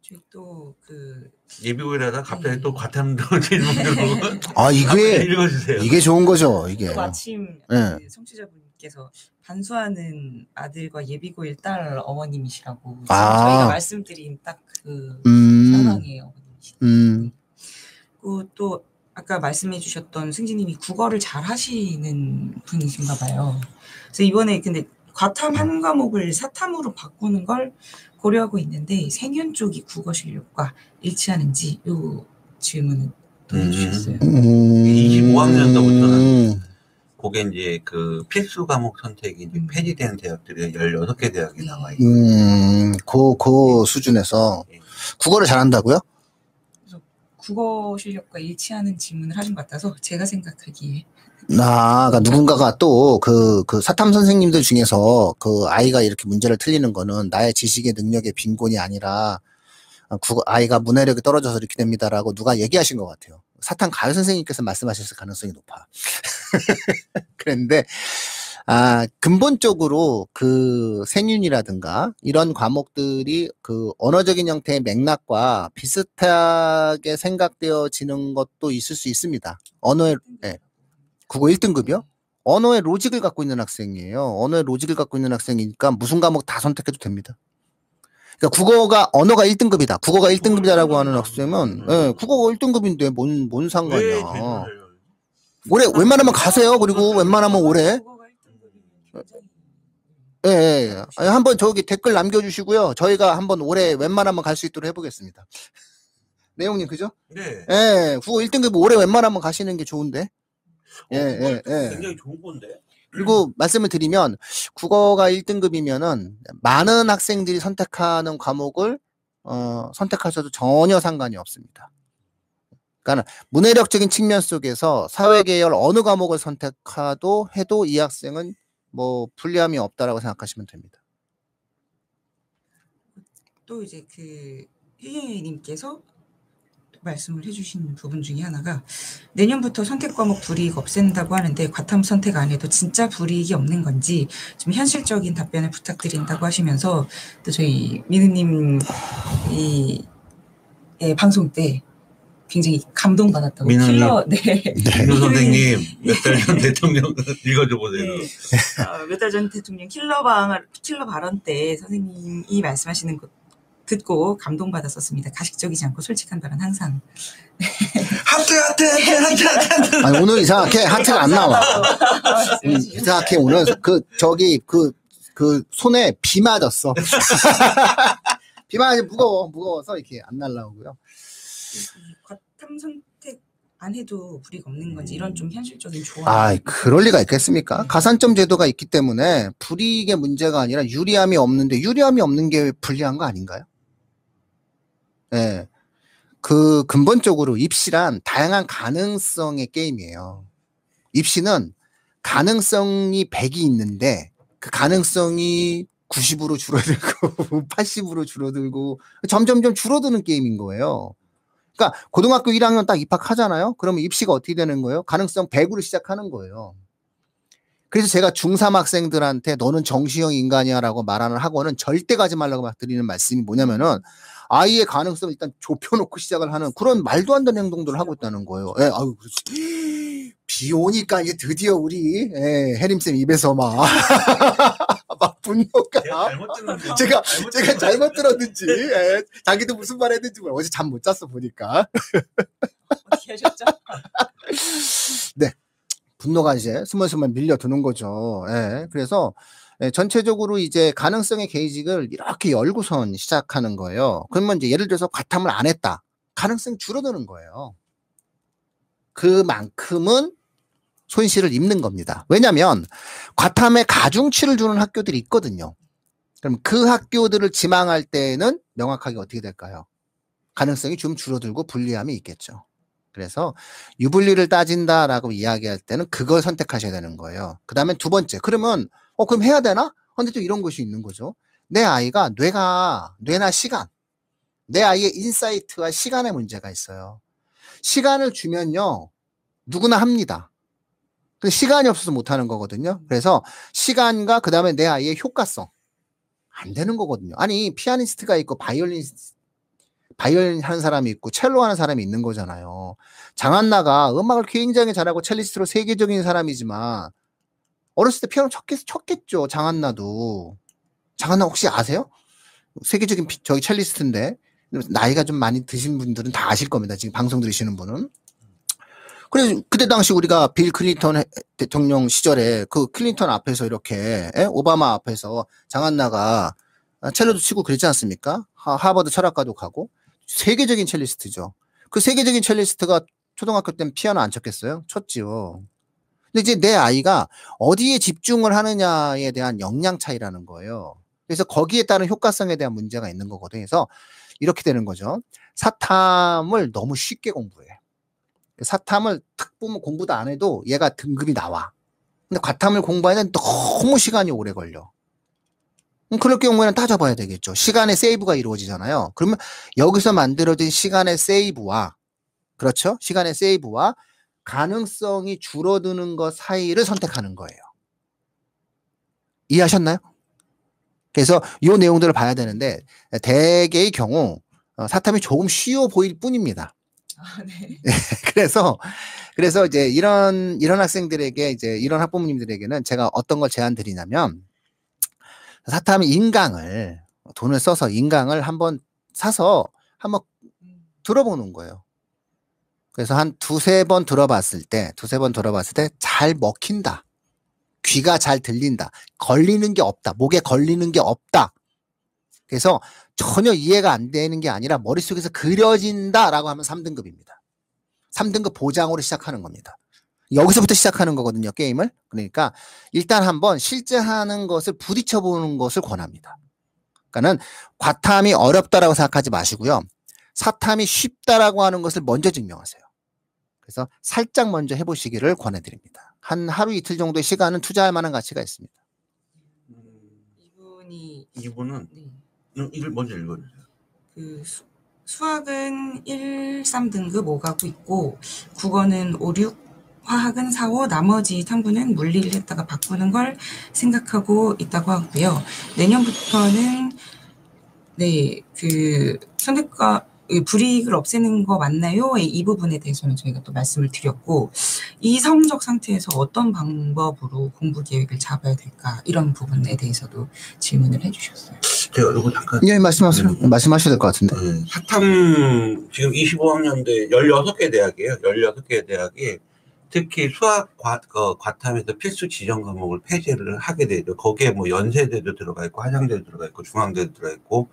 저희 또그 예비고일하다 갑자기 네. 또 과탐도 질문 들어오고 아 이게 읽어주세요. 이게 좋은 거죠. 이게. 또 마침 네. 그 청취자분께서 반수하는 아들과 예비고일 딸 어머님이시라고 아. 저희가 말씀드린 딱그 음, 상황의 어머님이시죠. 음, 그리고 또 아까 말씀해주셨던 승진님이 국어를 잘 하시는 분이신가 봐요. 그래서 이번에 근데 과탐 한 과목을 사탐으로 바꾸는 걸 고려하고 있는데 생윤 쪽이 국어 실력과 일치하는지 요 질문을 또 음. 해주셨어요. 음, 25학년 때부터는 그게 이제 그 필수 과목 선택이 이제 음. 폐지된 대학들이 16개 대학이 나와 있고 음, 그, 그 수준에서 예. 국어를 잘한다고요? 국어 실력과 일치하는 질문을 하신 것 같아서 제가 생각하기에 나, 그러니까 누군가가 또 그, 그 사탐 선생님들 중에서 그 아이가 이렇게 문제를 틀리는 거는 나의 지식의 능력의 빈곤이 아니라 어, 국어, 아이가 문해력이 떨어져서 이렇게 됩니다라고 누가 얘기하신 것 같아요. 사탐 가요 선생님께서 말씀하셨을 가능성이 높아. 그런데, 아, 근본적으로 그 생윤이라든가 이런 과목들이 그 언어적인 형태의 맥락과 비슷하게 생각되어지는 것도 있을 수 있습니다. 언어의, 네. 국어 1등급이요? 언어의 로직을 갖고 있는 학생이에요. 언어의 로직을 갖고 있는 학생이니까 무슨 과목 다 선택해도 됩니다. 그러니까 국어가 언어가 1등급이다. 국어가 1등급이다라고 하는 학생은 예, 국어가 1등급인데 뭔, 뭔왜 상관이야. 질문을 올해 웬만하면 가세요. 그리고 웬만하면 올해 국어가 1등급이면 굉장히 예, 예, 예. 한번 저기 댓글 남겨주시고요. 저희가 한번 올해 웬만하면 갈 수 있도록 해보겠습니다. 내용님 그죠? 네. 예, 국어 1등급 올해 웬만하면 가시는 게 좋은데. 예, 예, 예. 굉장히 좋은 건데. 그리고 말씀을 드리면 국어가 1등급이면은 많은 학생들이 선택하는 과목을 어, 선택하셔도 전혀 상관이 없습니다. 그러니까 문해력적인 측면 속에서 사회계열 어느 과목을 선택하도 해도 이 학생은 뭐 불리함이 없다라고 생각하시면 됩니다. 또 이제 그 희예님께서 말씀을 해주신 부분 중에 하나가 내년부터 선택 과목 불이익 없앤다고 하는데 과탐 선택 안 해도 진짜 불이익이 없는 건지 좀 현실적인 답변을 부탁드린다고 하시면서 또 저희 민우님 이 예, 방송 때 굉장히 감동받았다고 민우님. 킬러 네. 민우 선생님 몇 달 전 대통령 읽어줘 보세요. 네. 몇달 전 대통령 킬러 방 킬러 발언 때 선생님이 말씀하시는 것 듣고 감동받았었습니다. 가식적이지 않고 솔직한 발언 항상. 하트 하트 하트 하트 하트. 아니, 오늘 이상하게 하트가 안 나와. 음, 말씀하시죠. 이상하게 오늘 그 저기 그그 손에 비 맞았어. 비 맞아 무거워 무거워서 이렇게 안 날라오고요. 이 과탐 선택 안 해도 불이익 없는 건지 이런 좀 현실적인 조언. 아, 그럴 리가 있겠습니까? 가산점 제도가 있기 때문에 불이익의 문제가 아니라 유리함이 없는데 유리함이 없는 게 불리한 거 아닌가요? 예. 그 근본적으로 입시란 다양한 가능성의 게임이에요. 입시는 가능성이 100이 있는데 그 가능성이 90으로 줄어들고 80으로 줄어들고 점점점 줄어드는 게임인 거예요. 그러니까 고등학교 1학년 딱 입학하잖아요. 그러면 입시가 어떻게 되는 거예요? 가능성 100으로 시작하는 거예요. 그래서 제가 중3 학생들한테 너는 정시형 인간이야라고 말하는 학원은 절대 가지 말라고 막 드리는 말씀이 뭐냐면은 아이의 가능성을 일단 좁혀놓고 시작을 하는 그런 말도 안 되는 행동들을 하고 있다는 거예요. 예, 아유, 그렇지. 비 오니까 이제 드디어 우리 예, 해림쌤 입에서 막, 막 분노가 제가 잘못 들었는데. 제가 잘못 제가. 잘못 들었는지 예, 자기도 무슨 말 했는지 몰라. 어제 잠 못 잤어 보니까 어떻게 하셨죠? 분노가 이제 스멀스멀 밀려드는 거죠. 예, 그래서 예, 전체적으로 이제 가능성의 게이직을 이렇게 열고선 시작하는 거예요. 그러면 이제 예를 들어서 과탐을 안 했다. 가능성이 줄어드는 거예요. 그만큼은 손실을 입는 겁니다. 왜냐하면 과탐에 가중치를 주는 학교들이 있거든요. 그럼 그 학교들을 지망할 때는 명확하게 어떻게 될까요? 가능성이 좀 줄어들고 불리함이 있겠죠. 그래서 유불리를 따진다라고 이야기할 때는 그걸 선택하셔야 되는 거예요. 그 다음에 두 번째, 그러면, 어, 그럼 해야 되나? 근데 또 이런 것이 있는 거죠. 내 아이가 뇌가, 뇌나 시간, 내 아이의 insight와 시간의 문제가 있어요. 시간을 주면요, 누구나 합니다. 근데 시간이 없어서 못하는 거거든요. 그래서 시간과 그 다음에 내 아이의 효과성 안 되는 거거든요. 아니 피아니스트가 있고 바이올린 바이올린 하는 사람이 있고 첼로 하는 사람이 있는 거잖아요. 장한나가 음악을 굉장히 잘하고 첼리스트로 세계적인 사람이지만 어렸을 때 피아노 쳤겠, 쳤겠죠. 장한나도. 장한나 혹시 아세요? 세계적인 피, 저기 첼리스트인데 나이가 좀 많이 드신 분들은 다 아실 겁니다. 지금 방송 들으시는 분은. 그래서 그때 당시 우리가 빌 클린턴 해- 대통령 시절에 그 클린턴 앞에서 이렇게 예? 오바마 앞에서 장한나가 첼로도 치고 그랬지 않습니까? 하- 하버드 철학과도 가고 세계적인 첼리스트죠. 그 세계적인 첼리스트가 초등학교 때는 피아노 안 쳤겠어요? 쳤지요. 근데 이제 내 아이가 어디에 집중을 하느냐에 대한 역량 차이라는 거예요. 그래서 거기에 따른 효과성에 대한 문제가 있는 거거든요. 그래서 이렇게 되는 거죠. 사탐을 너무 쉽게 공부해. 사탐을 탁 보면 공부도 안 해도 얘가 등급이 나와. 근데 과탐을 공부하는 너무 시간이 오래 걸려. 음, 그럴 경우에는 따져봐야 되겠죠. 시간의 세이브가 이루어지잖아요. 그러면 여기서 만들어진 시간의 세이브와 그렇죠? 시간의 세이브와 가능성이 줄어드는 것 사이를 선택하는 거예요. 이해하셨나요? 그래서 이 내용들을 봐야 되는데 대개의 경우 어, 사탐이 조금 쉬워 보일 뿐입니다. 아, 네. 그래서 그래서 이제 이런 이런 학생들에게 이제 이런 학부모님들에게는 제가 어떤 걸 제안 드리냐면 사탐 인강을 돈을 써서 인강을 한번 사서 한번 음. 들어보는 거예요. 그래서 한 두세 번 들어봤을 때, 두세 번 들어봤을 때 잘 먹힌다. 귀가 잘 들린다. 걸리는 게 없다. 목에 걸리는 게 없다. 그래서 전혀 이해가 안 되는 게 아니라 머릿속에서 그려진다라고 하면 3등급입니다. 3등급 보장으로 시작하는 겁니다. 여기서부터 시작하는 거거든요, 게임을. 그러니까 일단 한번 실제 하는 것을 부딪혀 보는 것을 권합니다. 그러니까는 과탐이 어렵다라고 생각하지 마시고요. 사탐이 쉽다라고 하는 것을 먼저 증명하세요. 그래서 살짝 먼저 해보시기를 권해드립니다. 한 하루 이틀 정도의 시간은 투자할 만한 가치가 있습니다. 이분이 이분은 네. 이걸 먼저 읽어주세요. 그 수, 수학은 1, 3등급 오가고 있고 국어는 5, 6, 화학은 4, 5, 나머지 탐구는 물리를 했다가 바꾸는 걸 생각하고 있다고 하고요. 내년부터는 네, 그 선택과 이 불이익을 없애는 거 맞나요? 이- 이 부분에 대해서는 저희가 또 말씀을 드렸고 이 성적 상태에서 어떤 방법으로 공부 계획을 잡아야 될까 이런 부분에 대해서도 질문을 해주셨어요. 제가 이거 잠깐 예, 말씀하세요. 음. 말씀하셔야 될 것 같은데. 네, 사탐 지금 25학년대 16개 대학이에요. 16개 대학이 특히 수학 과, 그 과탐에서 필수 지정 과목을 폐지를 하게 되죠. 거기에 뭐 연세대도 들어가 있고 한양대도 들어가 있고 중앙대도 들어가 있고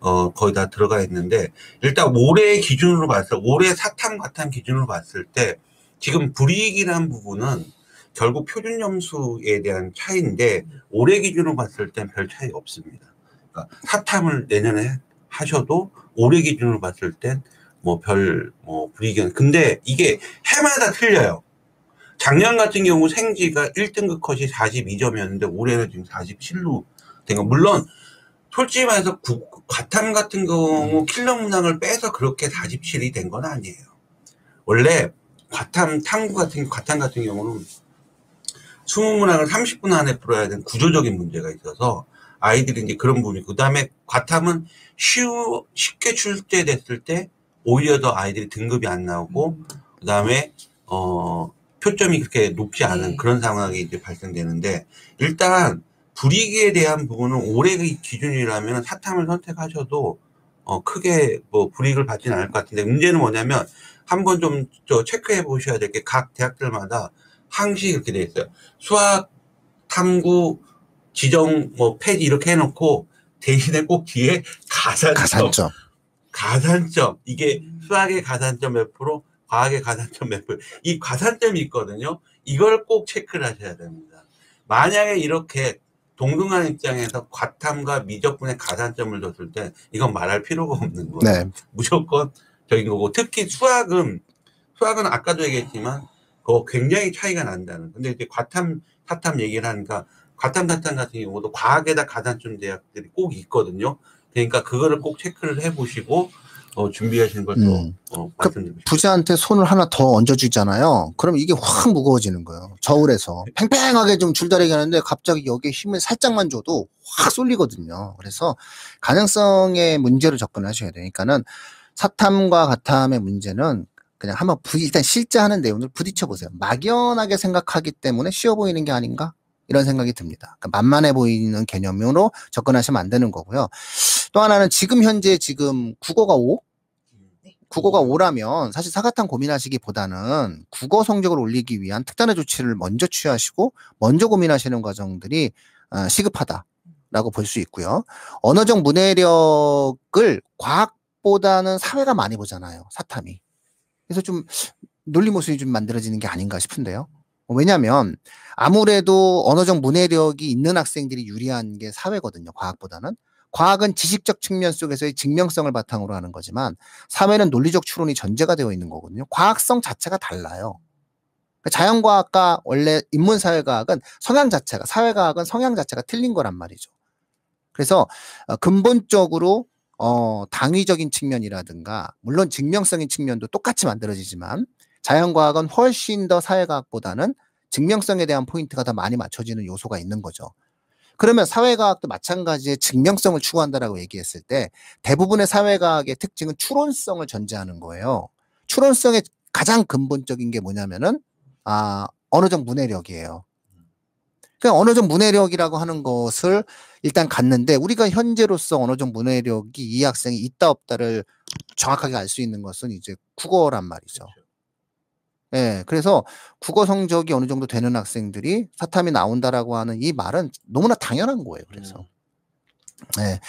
어 거의 다 들어가 있는데 일단 올해 기준으로 봤을 때 올해 사탐 과탐 기준으로 봤을 때 지금 불이익이라는 부분은 결국 표준 점수에 대한 차이인데 올해 기준으로 봤을 땐 별 차이 없습니다. 그러니까 사탐을 내년에 하셔도 올해 기준으로 봤을 땐 뭐별뭐 불이익은 근데 이게 해마다 틀려요. 작년 같은 경우 생지가 1등급 컷이 42점이었는데 올해는 지금 47로 된 거. 물론 솔직히 말해서 구- 과탐 같은 경우 킬러 문항을 빼서 그렇게 47이 된 건 아니에요. 원래 과탐 탐구 같은 과탐 같은 경우는 20문항을 30분 안에 풀어야 되는 구조적인 문제가 있어서 아이들이 이제 그런 부분이 그 다음에 과탐은 쉬우, 쉽게 출제됐을 때 오히려 더 아이들이 등급이 안 나오고 그 다음에 어 표점이 그렇게 높지 않은 네. 그런 상황이 이제 발생되는데 일단 불이익에 대한 부분은 올해의 기준이라면 사탐을 선택하셔도 어 크게 뭐 불이익을 받지는 않을 것 같은데 문제는 뭐냐면 한번 좀 저 체크해 보셔야 될 게 각 대학들마다 항시 이렇게 돼 있어요. 수학 탐구 지정 뭐 폐지 이렇게 해놓고 대신에 꼭 뒤에 가산점 가산점. 가산점 이게 수학의 가산점 몇 프로, 과학의 가산점 몇 프로 이 가산점이 있거든요. 이걸 꼭 체크를 하셔야 됩니다. 만약에 이렇게 동등한 입장에서 과탐과 미적분의 가산점을 줬을 때 이건 말할 필요가 없는 거예요. 네. 무조건 적인 거고 특히 수학은 수학은 아까도 얘기했지만 그거 굉장히 차이가 난다는. 근데 이제 과탐 사탐 얘기를 하니까 과탐 사탐 같은 경우도 과학에다 가산점 대학들이 꼭 있거든요. 그러니까 그거를 꼭 체크를 해보시고 어, 준비하시는 것도 음. 어, 그 싶어요. 부자한테 손을 하나 더 얹어주잖아요. 그럼 이게 확 무거워지는 거예요. 저울에서. 팽팽하게 좀 줄다리기 하는데 갑자기 여기에 힘을 살짝만 줘도 확 쏠리거든요. 그래서 가능성의 문제로 접근하셔야 되니까는 사탐과 가탐의 문제는 그냥 한번 부- 일단 실제 하는 내용을 부딪혀 보세요. 막연하게 생각하기 때문에 쉬워 보이는 게 아닌가? 이런 생각이 듭니다. 그러니까 만만해 보이는 개념으로 접근하시면 안 되는 거고요. 또 하나는 지금 현재 지금 국어가 5? 국어가 5라면 사실 사과탕 고민하시기보다는 국어 성적을 올리기 위한 특단의 조치를 먼저 취하시고 먼저 고민하시는 과정들이 어, 시급하다라고 볼 수 있고요. 언어적 문해력을 과학보다는 사회가 많이 보잖아요. 사탐이. 그래서 좀 논리 모순이 좀 만들어지는 게 아닌가 싶은데요. 왜냐하면 아무래도 언어적 문해력이 있는 학생들이 유리한 게 사회거든요. 과학보다는. 과학은 지식적 측면 속에서의 증명성을 바탕으로 하는 거지만 사회는 논리적 추론이 전제가 되어 있는 거거든요. 과학성 자체가 달라요. 그러니까 자연과학과 원래 인문사회과학은 성향 자체가 사회과학은 성향 자체가 틀린 거란 말이죠. 그래서 어, 근본적으로 어, 당위적인 측면이라든가 물론 증명성인 측면도 똑같이 만들어지지만 자연과학은 훨씬 더 사회과학보다는 증명성에 대한 포인트가 더 많이 맞춰지는 요소가 있는 거죠. 그러면 사회과학도 마찬가지의 증명성을 추구한다라고 얘기했을 때 대부분의 사회과학의 특징은 추론성을 전제하는 거예요. 추론성의 가장 근본적인 게 뭐냐면은 아 언어적 문해력이에요. 그러니까 언어적 문해력이라고 하는 것을 일단 갖는데 우리가 현재로서 언어적 문해력이 이 학생이 있다 없다를 정확하게 알 수 있는 것은 이제 국어란 말이죠. 예, 그래서 국어 성적이 어느 정도 되는 학생들이 사탐이 나온다라고 하는 이 말은 너무나 당연한 거예요. 그래서. 예.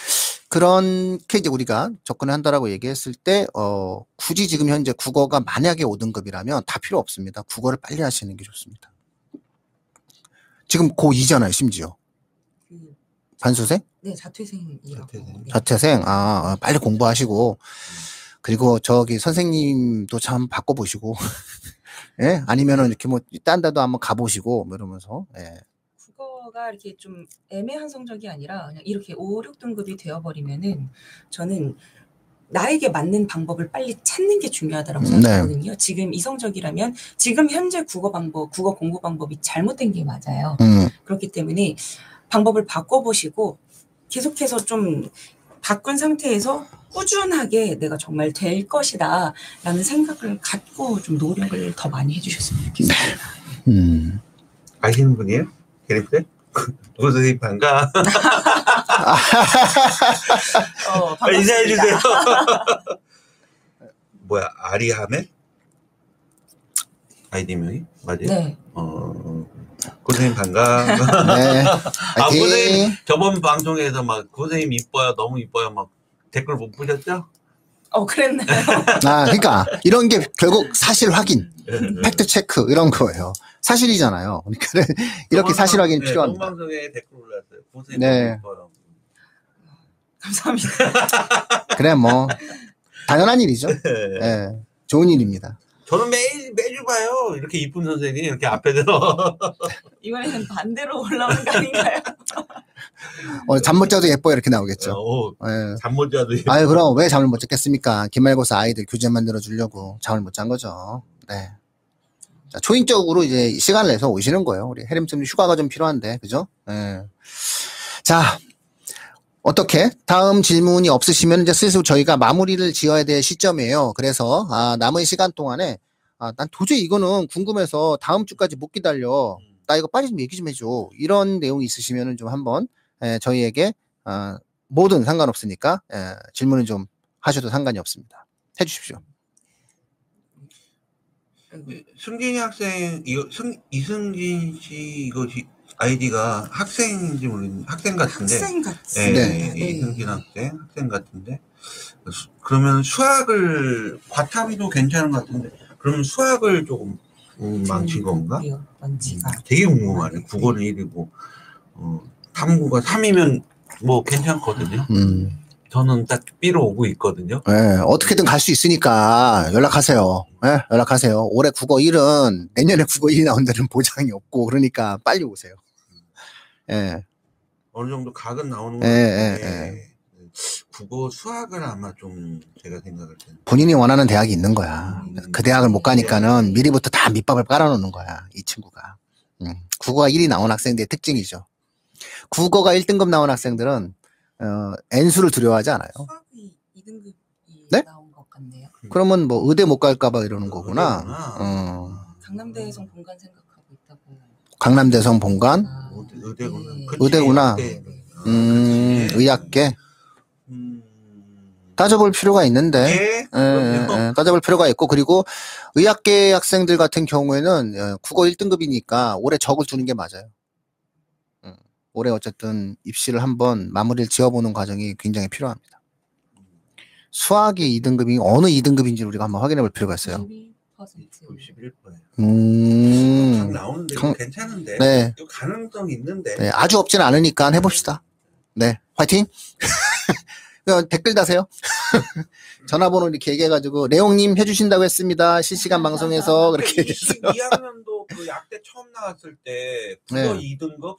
그렇게 이제 우리가 접근을 한다라고 얘기했을 때, 어, 굳이 지금 현재 국어가 만약에 5등급이라면 다 필요 없습니다. 국어를 빨리 하시는 게 좋습니다. 지금 고2잖아요, 심지어. 그, 반수생? 네, 자퇴생이라고. 자퇴생. 네. 자퇴생, 아, 어, 빨리 공부하시고, 그리고 저기 선생님도 참 바꿔보시고, 예? 아니면은 이렇게 뭐, 딴 데도 한번 가보시고, 뭐 이러면서, 예. 국어가 이렇게 좀 애매한 성적이 아니라 그냥 이렇게 5, 6등급이 되어버리면은 저는 나에게 맞는 방법을 빨리 찾는 게 중요하다고 네. 생각하거든요. 지금 이 성적이라면 지금 현재 국어 방법, 국어 공부 방법이 잘못된 게 맞아요. 음, 그렇기 때문에 방법을 바꿔보시고 계속해서 좀 바꾼 상태에서 꾸준하게 내가 정말 될 것이다 라는 생각을 갖고 좀 노력을 더 많이 해주셨으면 좋겠습니다. 음. 아시는 분이에요? 개림쌤? 누구 선생님 반가? 어, 아, 인사해주세요. 뭐야, 아리하메? 아이디명이? 맞아요? 네. 어, 고생님 반가. 네. 아! 고생님, 저번 방송에서 막, 고생님 이뻐요, 너무 이뻐요, 막, 댓글 못 보셨죠? 어, 그랬나요? 아, 그러니까 이런 게 결국 사실 확인, 팩트 체크 이런 거예요. 사실이잖아요. 그러니까 이렇게 사실 방- 확인이 네, 필요합니다. 저번 방송에 댓글 올랐어요. 고생님 네. 이뻐요. 감사합니다. 그래 뭐 당연한 일이죠. 네. 예, 좋은 일입니다. 저는 매일, 매주 봐요. 이렇게 이쁜 선생님이 이렇게 앞에 들어. 이번에는 반대로 올라오는 거 아닌가요? 어, 잠못 자도 예뻐 이렇게 나오겠죠. 오, 예. 잠못 자도. 아유 그럼 왜 잠을 못 잤겠습니까? 기말고사 아이들 교재 만들어 주려고 잠을 못 잔 거죠. 네. 자, 초인적으로 이제 시간을 내서 오시는 거예요. 우리 해림쌤 휴가가 좀 필요한데, 그죠? 예. 자, 어떻게? 다음 질문이 없으시면 이제 슬슬 저희가 마무리를 지어야 될 시점이에요. 그래서, 아, 남은 시간 동안에, 아, 난 도저히 이거는 궁금해서 다음 주까지 못 기다려. 나 이거 빨리 좀 얘기 좀 해줘. 이런 내용이 있으시면은 좀 한번, 예, 저희에게, 아, 뭐든 상관없으니까, 예, 질문을 좀 하셔도 상관이 없습니다. 해 주십시오. 승진이 학생, 이거, 승, 이승진 씨, 이거, 지- 아이디가 학생인지 모르겠는데, 학생 같은데. 학생 같은. 네, 네. 이승진 학생, 학생 같은데. 수- 그러면 수학을, 과탐도 괜찮은 것 같은데, 그러면 수학을 조금 음, 망친 건가? 먼지가. 되게 궁금하네. 국어는 1이고, 어, 탐구가 3이면 뭐 괜찮거든요. 음. 저는 딱 B로 오고 있거든요. 예, 어떻게든 갈 수 있으니까 연락하세요. 예, 연락하세요. 올해 국어 1은 내년에 국어 1이 나온다는 보장이 없고 그러니까 빨리 오세요. 예. 어느 정도 각은 나오는 예, 것 예, 같은데, 국어 수학을 아마 좀 제가 생각할 때는 본인이 원하는 대학이 있는 거야. 음. 그 대학을 못 가니까는 미리부터 다 밑밥을 깔아놓는 거야. 이 친구가. 음, 국어가 1위 나온 학생들의 특징이죠. 국어가 1등급 나온 학생들은 어, N수를 두려워하지 않아요. 수학이 2등급이 네? 나온 것 같네요. 그러면 뭐 의대 못 갈까봐 이러는 거구나. 의대구나. 어, 강남대에서 본관 생각하고 있다고. 강남대성 본관, 아, 의대- 의대구나. 네. 그치, 의대구나. 의대. 아, 음. 의학계 음. 따져볼 필요가 있는데. 예, 예, 예. 예, 따져볼 필요가 있고 그리고 의학계 학생들 같은 경우에는 예, 국어 1등급이니까 올해 적을 두는 게 맞아요. 음, 올해 어쨌든 입시를 한번 마무리를 지어보는 과정이 굉장히 필요합니다. 수학이 2등급이 어느 2등급인지 우리가 한번 확인해 볼 필요가 있어요. 91%. 91%예요. 음, 나오는데 강- 괜찮은데. 네. 가능성 있는데. 네, 아주 없진 않으니까 해봅시다. 네, 화이팅! 어, 댓글 다세요. 전화번호 이렇게 얘기해가지고, 레옹님 해주신다고 했습니다. 실시간 방송에서 그렇게 해서. 22학년도 그 약대 처음 나왔을 때 국어 네. 2등급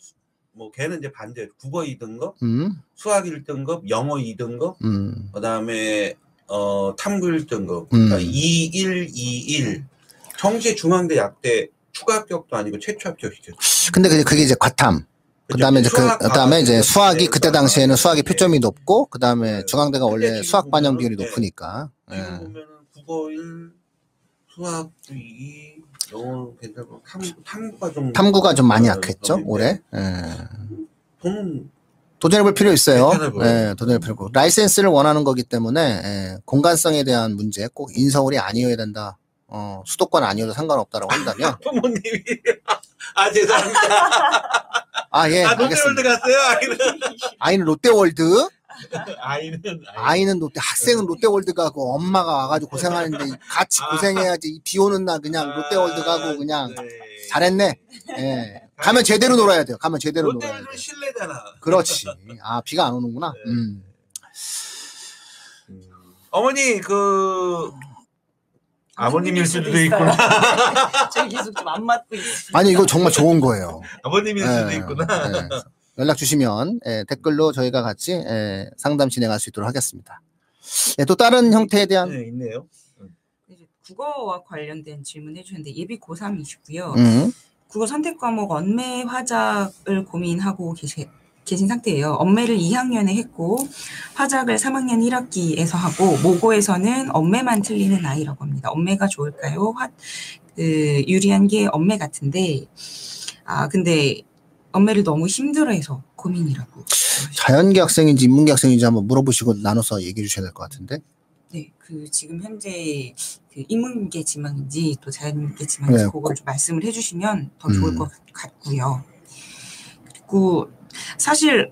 뭐 걔는 이제 반대 국어 2등급 음, 수학 1등급 영어 2등급 음, 그다음에 어 탐구 1등급 음. 그러니까 21 21 정시 중앙대 약대 추가 합격도 아니고 최초 합격 시켰죠. 근데 그게, 그게 이제 과탐. 그 다음에 이제 그, 수학 다음에 이제 수학이 그때 당시에는 수학이 네. 표점이 높고, 그 다음에 네. 중앙대가 원래 수학 반영 비율이 네. 높으니까. 예. 보면은 국어 1 수학 2 영어 괜찮고 탐 탐구가 좀 탐구가 좀 많이 어, 약했죠, 좀 올해. 예. 돈은 도전해볼 필요 있어요. 예, 도전해볼 필요 있고. 라이센스를 원하는 거기 때문에, 예, 공간성에 대한 문제, 꼭 인서울이 아니어야 된다. 어, 수도권 아니어도 상관없다라고 한다면. 부모님이 아 죄송합니다. 아, 예, 아 롯데월드 알겠습니다. 갔어요 아이는 아이는 롯데월드, 아이는 아이 는 롯데, 학생은 롯데월드 가고, 엄마가 와가지고 고생하는데, 같이 아. 고생해야지. 이 비 오는 날 그냥 롯데월드 가고, 그냥. 네. 잘했네. 예. 가면 제대로 놀아야 돼요. 가면 제대로 놀아야 돼요. 롯데월드 실내잖아. 그렇지. 아, 비가 안 오는구나. 네. 음. 어머니 그 아버님일 수도. 있구나. 저희 계속 좀 안 맞고 있어요. 아니, 이거 정말 좋은 거예요. 아버님일 수도 예, 있구나. 예. 연락 주시면 예, 댓글로 저희가 같이 예, 상담 진행할 수 있도록 하겠습니다. 예, 또 다른 형태에 대한 네, 있네요. 이제 국어와 관련된 질문 해주셨는데 예비 고3이시고요. 음, 국어 선택 과목 언매 화작을 고민하고 계시, 계신 상태예요. 언매를 2학년에 했고 화작을 3학년 1학기에서 하고 모고에서는 언매만 틀리는 아이라고 합니다. 언매가 좋을까요? 화, 그, 유리한 게 언매 같은데 아 근데 언매를 너무 힘들어해서 고민이라고. 자연계 학생인지 인문계 학생인지 한번 물어보시고 나눠서 얘기해 주셔야 될 것 같은데. 네, 그 지금 현재 그 인문계 지망인지 또 자연계 지망인지 네, 그걸 좀 말씀을 해주시면 더 좋을 음. 것 같고요. 그리고 사실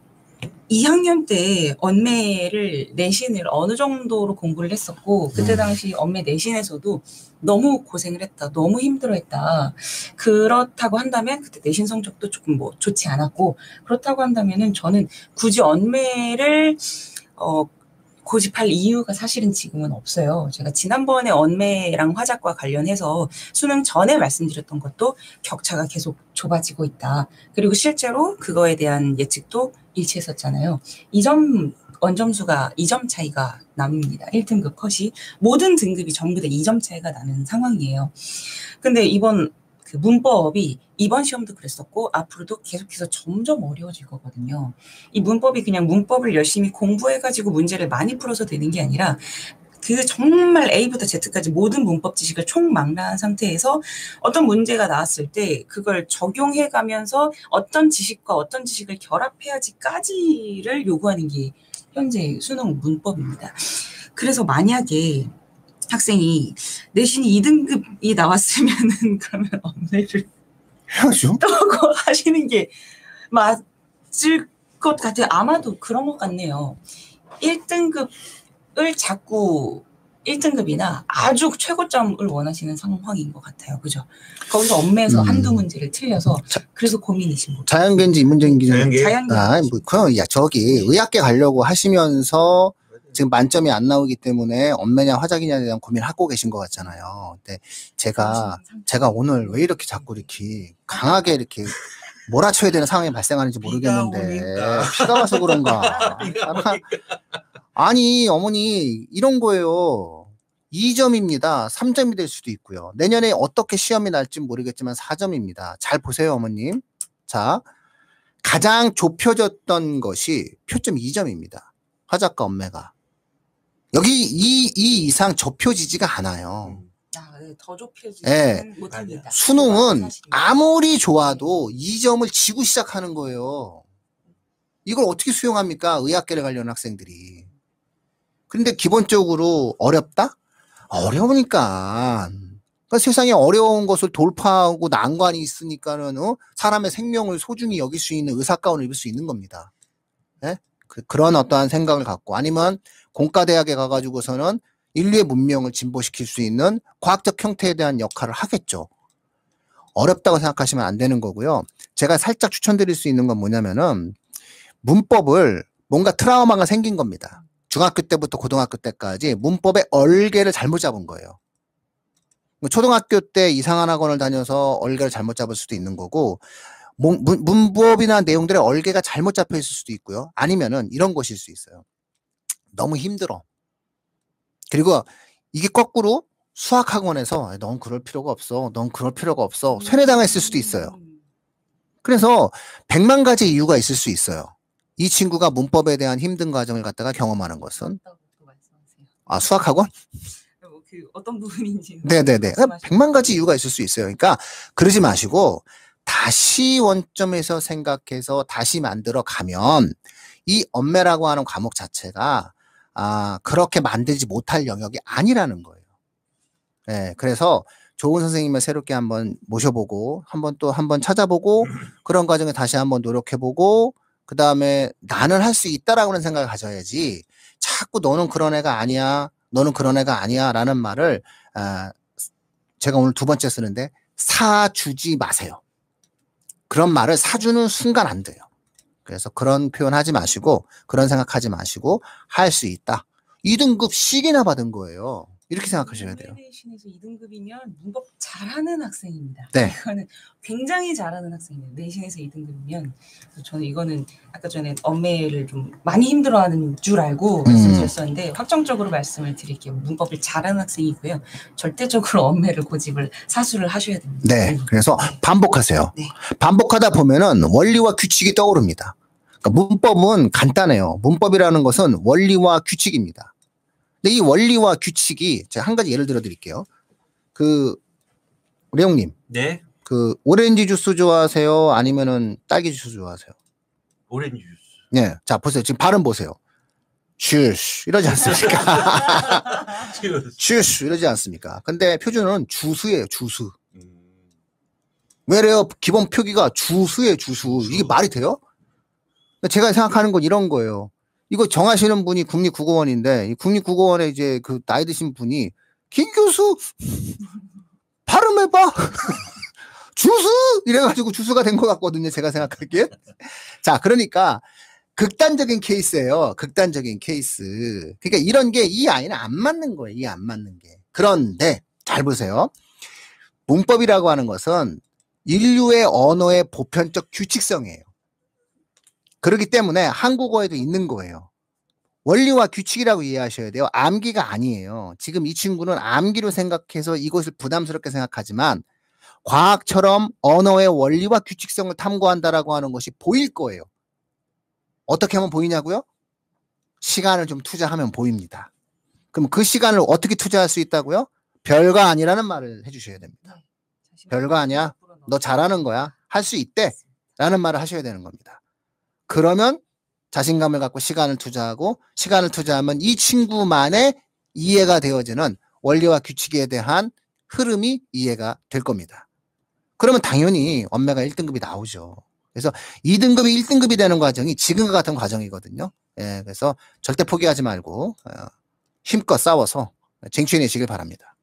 2학년 때 언매를 내신을 어느 정도로 공부를 했었고 그때 음. 당시 언매 내신에서도 너무 고생을 했다, 너무 힘들어했다. 그렇다고 한다면 그때 내신 성적도 조금 뭐 좋지 않았고 그렇다고 한다면은 저는 굳이 언매를 어 고집할 이유가 사실은 지금은 없어요. 제가 지난번에 언매랑 화작과 관련해서 수능 전에 말씀드렸던 것도 격차가 계속 좁아지고 있다. 그리고 실제로 그거에 대한 예측도 일치했었잖아요. 2점 원점수가 2점 차이가 납니다. 1등급 컷이 모든 등급이 전부 다 2점 차이가 나는 상황이에요. 근데 이번 그 문법이 이번 시험도 그랬었고 앞으로도 계속해서 점점 어려워질 거거든요. 이 문법이 그냥 문법을 열심히 공부해가지고 문제를 많이 풀어서 되는 게 아니라 그 정말 A부터 Z까지 모든 문법 지식을 총망라한 상태에서 어떤 문제가 나왔을 때 그걸 적용해 가면서 어떤 지식과 어떤 지식을 결합해야지까지를 요구하는 게 현재 수능 문법입니다. 그래서 만약에 학생이 내신이 2등급이 나왔으면은 그러면 언어를 해야죠. 떠고 하시는 게 맞을 것 같아요. 아마도 그런 것 같네요. 1등급을 자꾸 1등급이나 아주 최고점을 원하시는 상황인 것 같아요. 그죠? 거기서 엄매에서 음. 한두 문제를 틀려서 자- 그래서 고민이신 거죠. 자연계인지 인문계인지 자연계. 자연계. 아, 뭐, 그냥, 야, 저기, 의학계 가려고 하시면서 지금 만점이 안 나오기 때문에 엄매냐 화작이냐에 대한 고민을 하고 계신 것 같잖아요. 근데 제가, 제가 오늘 왜 이렇게 자꾸 이렇게 강하게 이렇게 몰아쳐야 되는 상황이 발생하는지 모르겠는데. 비가 와서 그런가. 비가 아니, 어머니, 이런 거예요. 2점입니다. 3점이 될 수도 있고요. 내년에 어떻게 시험이 날지 모르겠지만 4점입니다. 잘 보세요, 어머님. 자, 가장 좁혀졌던 것이 표점 2점입니다. 화작과 엄매가. 여기 이, 이 이상 좁혀지지가 않아요. 음. 아, 네, 더 좁혀지지 예. 못합니다. 수능은 사실입니다. 아무리 좋아도 2점을 지고 시작하는 거예요. 이걸 어떻게 수용합니까? 의학계를 가려는 학생들이. 근데 기본적으로 어렵다? 어려우니까. 그러니까 세상에 어려운 것을 돌파하고 난관이 있으니까는 어? 사람의 생명을 소중히 여길 수 있는 의사가운을 입을 수 있는 겁니다. 예? 그, 그런 어떠한 생각을 갖고 아니면 공과대학에 가가지고서는 인류의 문명을 진보시킬 수 있는 과학적 형태에 대한 역할을 하겠죠. 어렵다고 생각하시면 안 되는 거고요. 제가 살짝 추천드릴 수 있는 건 뭐냐면은 문법을 뭔가 트라우마가 생긴 겁니다. 중학교 때부터 고등학교 때까지 문법의 얼개를 잘못 잡은 거예요. 뭐 초등학교 때 이상한 학원을 다녀서 얼개를 잘못 잡을 수도 있는 거고 문, 문- 문법이나 내용들의 얼개가 잘못 잡혀 있을 수도 있고요. 아니면은 이런 것일 수 있어요. 너무 힘들어. 그리고 이게 거꾸로 수학 학원에서 "아, 넌 그럴 필요가 없어. 넌 그럴 필요가 없어. 세뇌당했을 수도 있어요. 음. 그래서 백만 가지 이유가 있을 수 있어요. 이 친구가 문법에 대한 힘든 과정을 갖다가 경험하는 것은? 아 수학학원? 뭐그 어떤 부분인지 네네네. 말씀하시면 백만 가지 이유가 있을 수 있어요. 그러니까 그러지 마시고 다시 원점에서 생각해서 다시 만들어 가면 이 엄매라고 하는 과목 자체가 아 그렇게 만들지 못할 영역이 아니라는 거예요. 네, 그래서 좋은 선생님을 새롭게 한번 모셔보고 한번 또 한번 찾아보고 그런 과정에 다시 한번 노력해보고 그 다음에 나는 할 수 있다라고 하는 생각을 가져야지 자꾸 너는 그런 애가 아니야 너는 그런 애가 아니야 라는 말을 아, 제가 오늘 두 번째 쓰는데 사주지 마세요. 그런 말을 사주는 순간 안 돼요. 그래서 그런 표현 하지 마시고 그런 생각하지 마시고 할 수 있다. 2등급 C이나 받은 거예요. 이렇게 생각하셔야 돼요. 내신에서 2등급이면 문법 잘하는 학생입니다. 네. 이거는 굉장히 잘하는 학생입니다. 내신에서 2등급이면 저는 이거는 아까 전에 엄매를 좀 많이 힘들어하는 줄 알고 음. 말씀드렸었는데 확정적으로 말씀을 드릴게요. 문법을 잘하는 학생이고요. 절대적으로 엄매를 고집을 사수를 하셔야 됩니다. 네. 음. 그래서 반복하세요. 네. 반복하다 보면은 원리와 규칙이 떠오릅니다. 그러니까 문법은 간단해요. 문법이라는 것은 원리와 규칙입니다. 근데 이 원리와 규칙이 제가 한 가지 예를 들어 드릴게요. 그 레용님, 네. 그 오렌지 주스 좋아하세요? 아니면은 딸기 주스 좋아하세요? 오렌지 주스. 네. 자, 보세요. 지금 발음 보세요. 쥬스 이러지 않습니까? 쥬스 이러지 않습니까? 근데 표준어는 주스예요, 주스. 음. 왜래요? 기본 표기가 주수예요, 주수. 이게 말이 돼요? 제가 생각하는 건 이런 거예요. 이거 정하시는 분이 국립국어원인데, 이 국립국어원에 이제 그 나이 드신 분이, 김 교수! 발음해봐! 주수! 이래가지고 주수가 된 것 같거든요, 제가 생각하기에. 자, 그러니까, 극단적인 케이스예요. 극단적인 케이스. 그러니까 이런 게 이 아이는 안 맞는 거예요. 이 안 맞는 게. 그런데, 잘 보세요. 문법이라고 하는 것은 인류의 언어의 보편적 규칙성이에요. 그렇기 때문에 한국어에도 있는 거예요. 원리와 규칙이라고 이해하셔야 돼요. 암기가 아니에요. 지금 이 친구는 암기로 생각해서 이것을 부담스럽게 생각하지만 과학처럼 언어의 원리와 규칙성을 탐구한다라고 하는 것이 보일 거예요. 어떻게 하면 보이냐고요? 시간을 좀 투자하면 보입니다. 그럼 그 시간을 어떻게 투자할 수 있다고요? 별거 아니라는 말을 해주셔야 됩니다. 별거 아니야. 너 잘하는 거야. 할 수 있대. 라는 말을 하셔야 되는 겁니다. 그러면 자신감을 갖고 시간을 투자하고 시간을 투자하면 이 친구만의 이해가 되어지는 원리와 규칙에 대한 흐름이 이해가 될 겁니다. 그러면 당연히 엄매가 1등급이 나오죠. 그래서 2등급이 1등급이 되는 과정이 지금과 같은 과정이거든요. 예, 그래서 절대 포기하지 말고 어, 힘껏 싸워서 쟁취해내시길 바랍니다.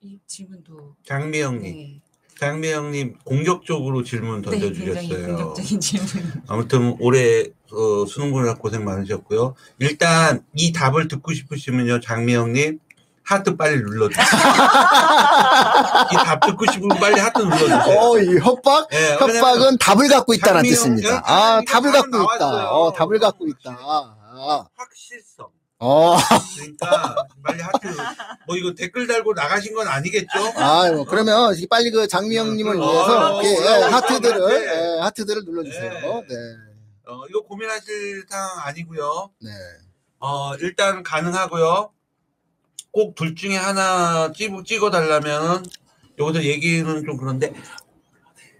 이 질문도 장미영님. 네, 장미영님 공격적으로 질문 네 던져주셨어요. 공격적인 질문. 아무튼 올해 어, 수능 보느라 고생 많으셨고요. 일단 이 답을 듣고 싶으시면요, 장미영님 하트 빨리 눌러주세요. 이 답 듣고 싶으면 빨리 하트 눌러주세요. 어, 이 협박? 예, 왜냐면 협박은 답을 갖고 있다는 뜻입니다. 예, 아, 답을 갖고. 있다. 어, 답을 갖고 있다. 아, 확실성. 어, 그러니까 빨리 하트 뭐 이거 댓글 달고 나가신 건 아니겠죠? 아, 뭐 그러면 이 빨리 그 장미영님을 어, 위해서 어, 예, 어, 예, 어, 하트들을 네. 예, 하트들을 눌러주세요. 네. 네, 어, 이거 고민하실 상황 아니고요. 네. 어, 일단 가능하고요. 꼭 둘 중에 하나 찍어, 찍어 달라면 여기서 얘기는 좀 그런데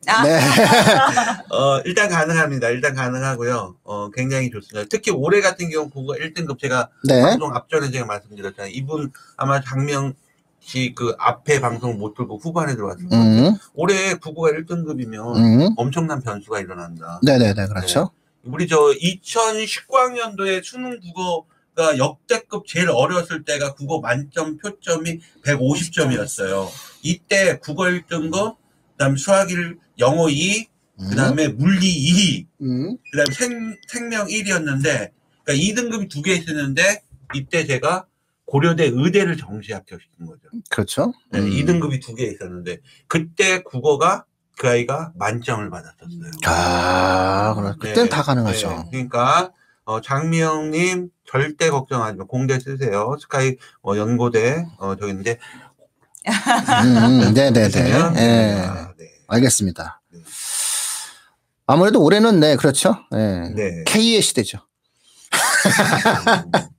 아, 네. 어, 일단 가능합니다. 일단 가능하고요. 어, 굉장히 좋습니다. 특히 올해 같은 경우 국어 1등급 제가 네. 방송 앞전에 제가 말씀드렸잖아요. 이분 아마 장명 씨그 앞에 방송 못 들고 후반에 들어왔을 거예요. 음, 올해 국어가 1등급이면 음. 엄청난 변수가 일어난다. 네네네, 그렇죠. 우리 저 2019학년도에 수능 국어 가 역대급 제일 어렸을 때가 국어 만점 표점이 150점이었어요. 이때 국어 1등급, 그다음 수학 1, 영어 2, 음, 그다음에 물리 2, 음, 그 다음에 생, 생명 1이었는데 그러니까 2등급이 두 개 있었는데 이때 제가 고려대 의대를 정시 합격시킨 거죠. 그렇죠. 네, 음. 2등급이 두 개 있었는데 그때 국어가 그 아이가 만점을 받았었어요. 아, 그럼 그때는 네, 다 가능하죠. 네, 그러니까 어, 장미영님 절대 걱정하지 마. 공대 쓰세요. 스카이 어, 연고대 어, 저기인데 음, 음, 네네네. 쓰시면 예. 됩니다. 네. 알겠습니다. 네. 아무래도 올해는 네, 그렇죠. 예. 네. K의 시대죠.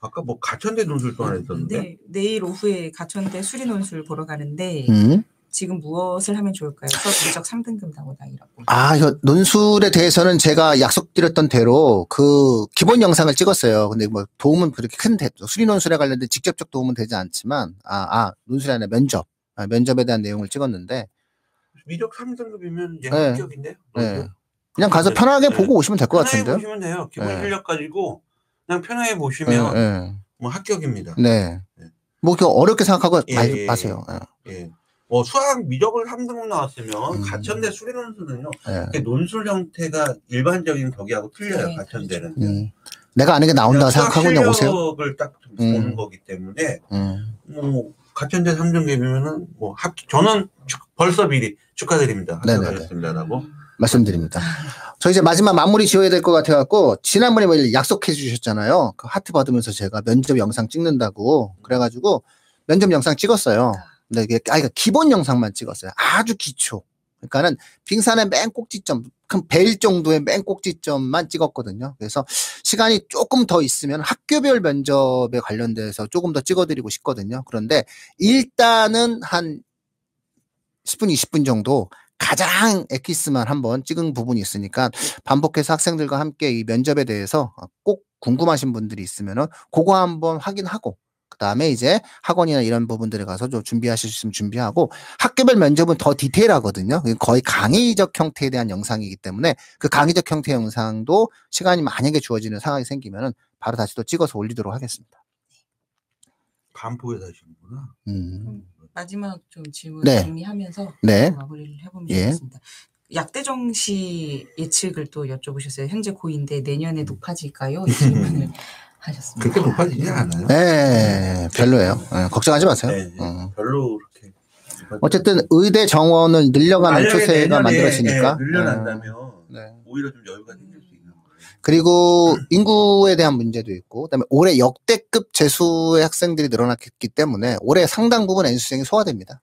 아까 뭐 가천대 논술 또 하나 있었는데 네, 내일 오후에 가천대 수리 논술 보러 가는데 음. 지금 무엇을 하면 좋을까요? 수업 미적 3등급 나오다 이라고. 아, 이거 논술에 대해서는 제가 약속드렸던 대로 그 기본 영상을 찍었어요. 근데 뭐 도움은 그렇게 큰 대, 수리 논술에 관련된 직접적 도움은 되지 않지만, 아, 아, 논술이 아니라 면접. 아, 면접에 대한 내용을 찍었는데, 미적 3등급이면 이제 네. 합격인데요. 네. 그냥 가서 편하게 보고 오시면 될 것 같은데요. 보시면 돼요. 기본 네. 실력 가지고 그냥 편하게 네, 보시면 네. 뭐 합격입니다. 네. 네. 뭐, 그 어렵게 생각하고 예, 마, 예, 마세요. 예. 예. 뭐 수학 미적을 3등급 나왔으면 음. 가천대 수리 논술은요. 예. 논술 형태가 일반적인 저기하고 틀려요. 네, 가천대는. 음. 내가 아는 게 나온다고 생각하고 그냥 오세요. 실력을 딱 음. 보는 거기 때문에 음. 뭐 가천대 3등급이면은 뭐 합, 저는 축- 벌써 미리 축하드립니다. 네네네. 합격하셨습니다라고. 말씀드립니다. 저 이제 마지막 마무리 지어야 될 것 같아갖고, 지난번에 뭐 약속해 주셨잖아요. 그 하트 받으면서 제가 면접 영상 찍는다고. 그래가지고, 면접 영상 찍었어요. 근데 이게, 아, 이거 기본 영상만 찍었어요. 아주 기초. 그러니까는 빙산의 맨 꼭지점, 큰벨 정도의 맨 꼭지점만 찍었거든요. 그래서 시간이 조금 더 있으면 학교별 면접에 관련돼서 조금 더 찍어드리고 싶거든요. 그런데 일단은 한 10분, 20분 정도 가장 엑기스만 한번 찍은 부분이 있으니까 반복해서 학생들과 함께 이 면접에 대해서 꼭 궁금하신 분들이 있으면은 그거 한번 확인하고 그 다음에 이제 학원이나 이런 부분들에 가서 좀 준비하실 수 있으면 준비하고 학교별 면접은 더 디테일하거든요. 거의 강의적 형태에 대한 영상이기 때문에 그 강의적 형태 영상도 시간이 만약에 주어지는 상황이 생기면은 바로 다시 또 찍어서 올리도록 하겠습니다. 반포에 사시는구나. 음. 마지막 좀 질문 네. 정리하면서 네. 마무리를 해보면 예. 좋겠습니다. 약대정 씨 예측을 또 여쭤보셨어요. 현재 고인데 내년에 높아질까요? 이 질문을 하셨습니다. 그렇게 높아지지 않아요. 네, 별로예요. 네, 걱정하지 마세요. 네, 네. 어. 별로 그렇게. 어쨌든 의대 정원을 늘려가는 추세가 내년에, 만들어지니까. 예, 늘려난다면 네. 네. 오히려 좀 여유가 생길 수 있는 거예요. 그리고 인구에 대한 문제도 있고, 그다음에 올해 역대급 재수의 학생들이 늘어났기 때문에 올해 상당 부분 N수생이 소화됩니다.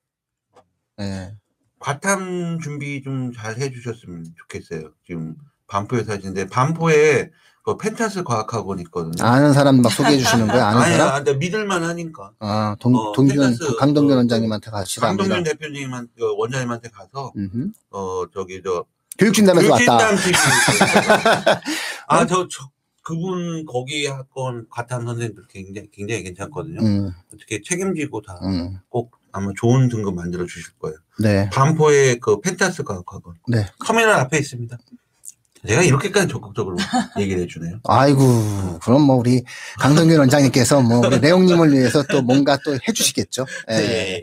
네. 과탐 준비 좀 잘 해주셨으면 좋겠어요. 지금 반포에 사시는데 반포에 그 펜타스 과학학원 있거든요. 아는 사람 막 소개해 주시는 거예요? 아는 아니, 사람? 아, 근데 믿을만 하니까. 아, 동, 어, 동균, 펜타스, 강동균 어, 원장님한테 가시라. 강동균 대표님한테 그 원장님한테 가서 음흠. 어 저기 저 교육진담에서 왔다. TV 아저 저, 그분 거기 학원 과탐 선생님들 굉장히 굉장히 괜찮거든요. 음, 어떻게 책임지고 다꼭 음. 아마 좋은 등급 만들어 주실 거예요. 네. 반포의 그 펜타스 과학학원 네. 터미널 앞에 있습니다. 제가 이렇게까지 적극적으로 얘기를 해주네요. 아이고, 그럼 뭐 우리 강동균 원장님께서 뭐 우리 내용님을 위해서 또 뭔가 또 해주시겠죠. 예. 네.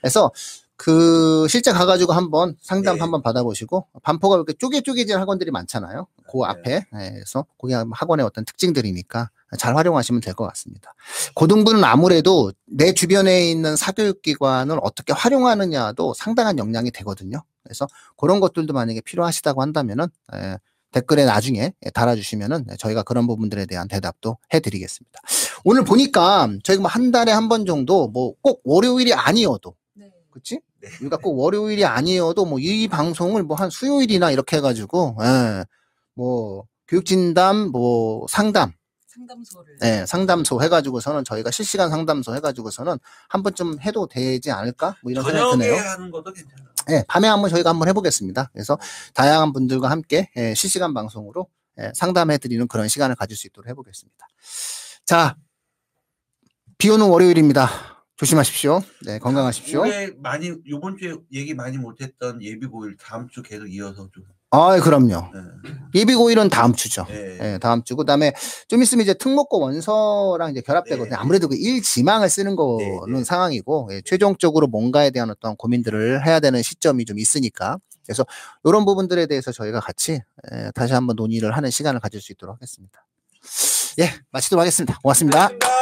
그래서 그 실제 가가지고 한번 상담 네. 한번 받아보시고 반포가 이렇게 쪼개쪼개진 학원들이 많잖아요. 그 네. 앞에 예, 그래서 그게 학원의 어떤 특징들이니까 잘 활용하시면 될 것 같습니다. 고등부는 아무래도 내 주변에 있는 사교육기관을 어떻게 활용하느냐도 상당한 영향이 되거든요. 그래서 그런 것들도 만약에 필요하시다고 한다면은 예, 댓글에 나중에 예, 달아주시면은 저희가 그런 부분들에 대한 대답도 해드리겠습니다. 오늘 보니까 저희가 뭐 한 달에 한 번 정도 뭐 꼭 월요일이 아니어도 네. 그치? 네. 우리가 꼭 월요일이 아니어도 뭐 이 방송을 뭐 한 수요일이나 이렇게 해가지고 예, 뭐 교육진담 뭐 상담 상담소를 예, 상담소 해가지고서는 저희가 실시간 상담소 해가지고서는 한 번쯤 해도 되지 않을까? 뭐 이런 생각이 드네요. 하는 것도 괜찮아요. 예, 밤에 한번 저희가 한번 해보겠습니다. 그래서 다양한 분들과 함께 예, 실시간 방송으로 예, 상담해드리는 그런 시간을 가질 수 있도록 해보겠습니다. 자, 비 오는 월요일입니다. 조심하십시오. 네, 건강하십시오. 올해 많이 요번 주에 얘기 많이 못했던 예비고일 다음 주 계속 이어서 좀. 아, 그럼요. 네. 예비 고일은 다음 주죠. 네. 예, 다음 주. 그 다음에 좀 있으면 이제 특목고 원서랑 이제 결합되거든요. 네. 아무래도 그 일지망을 쓰는 거는 네, 네. 상황이고, 예, 최종적으로 뭔가에 대한 어떤 고민들을 해야 되는 시점이 좀 있으니까. 그래서 이런 부분들에 대해서 저희가 같이 예, 다시 한번 논의를 하는 시간을 가질 수 있도록 하겠습니다. 예, 마치도록 하겠습니다. 고맙습니다. 고맙습니다.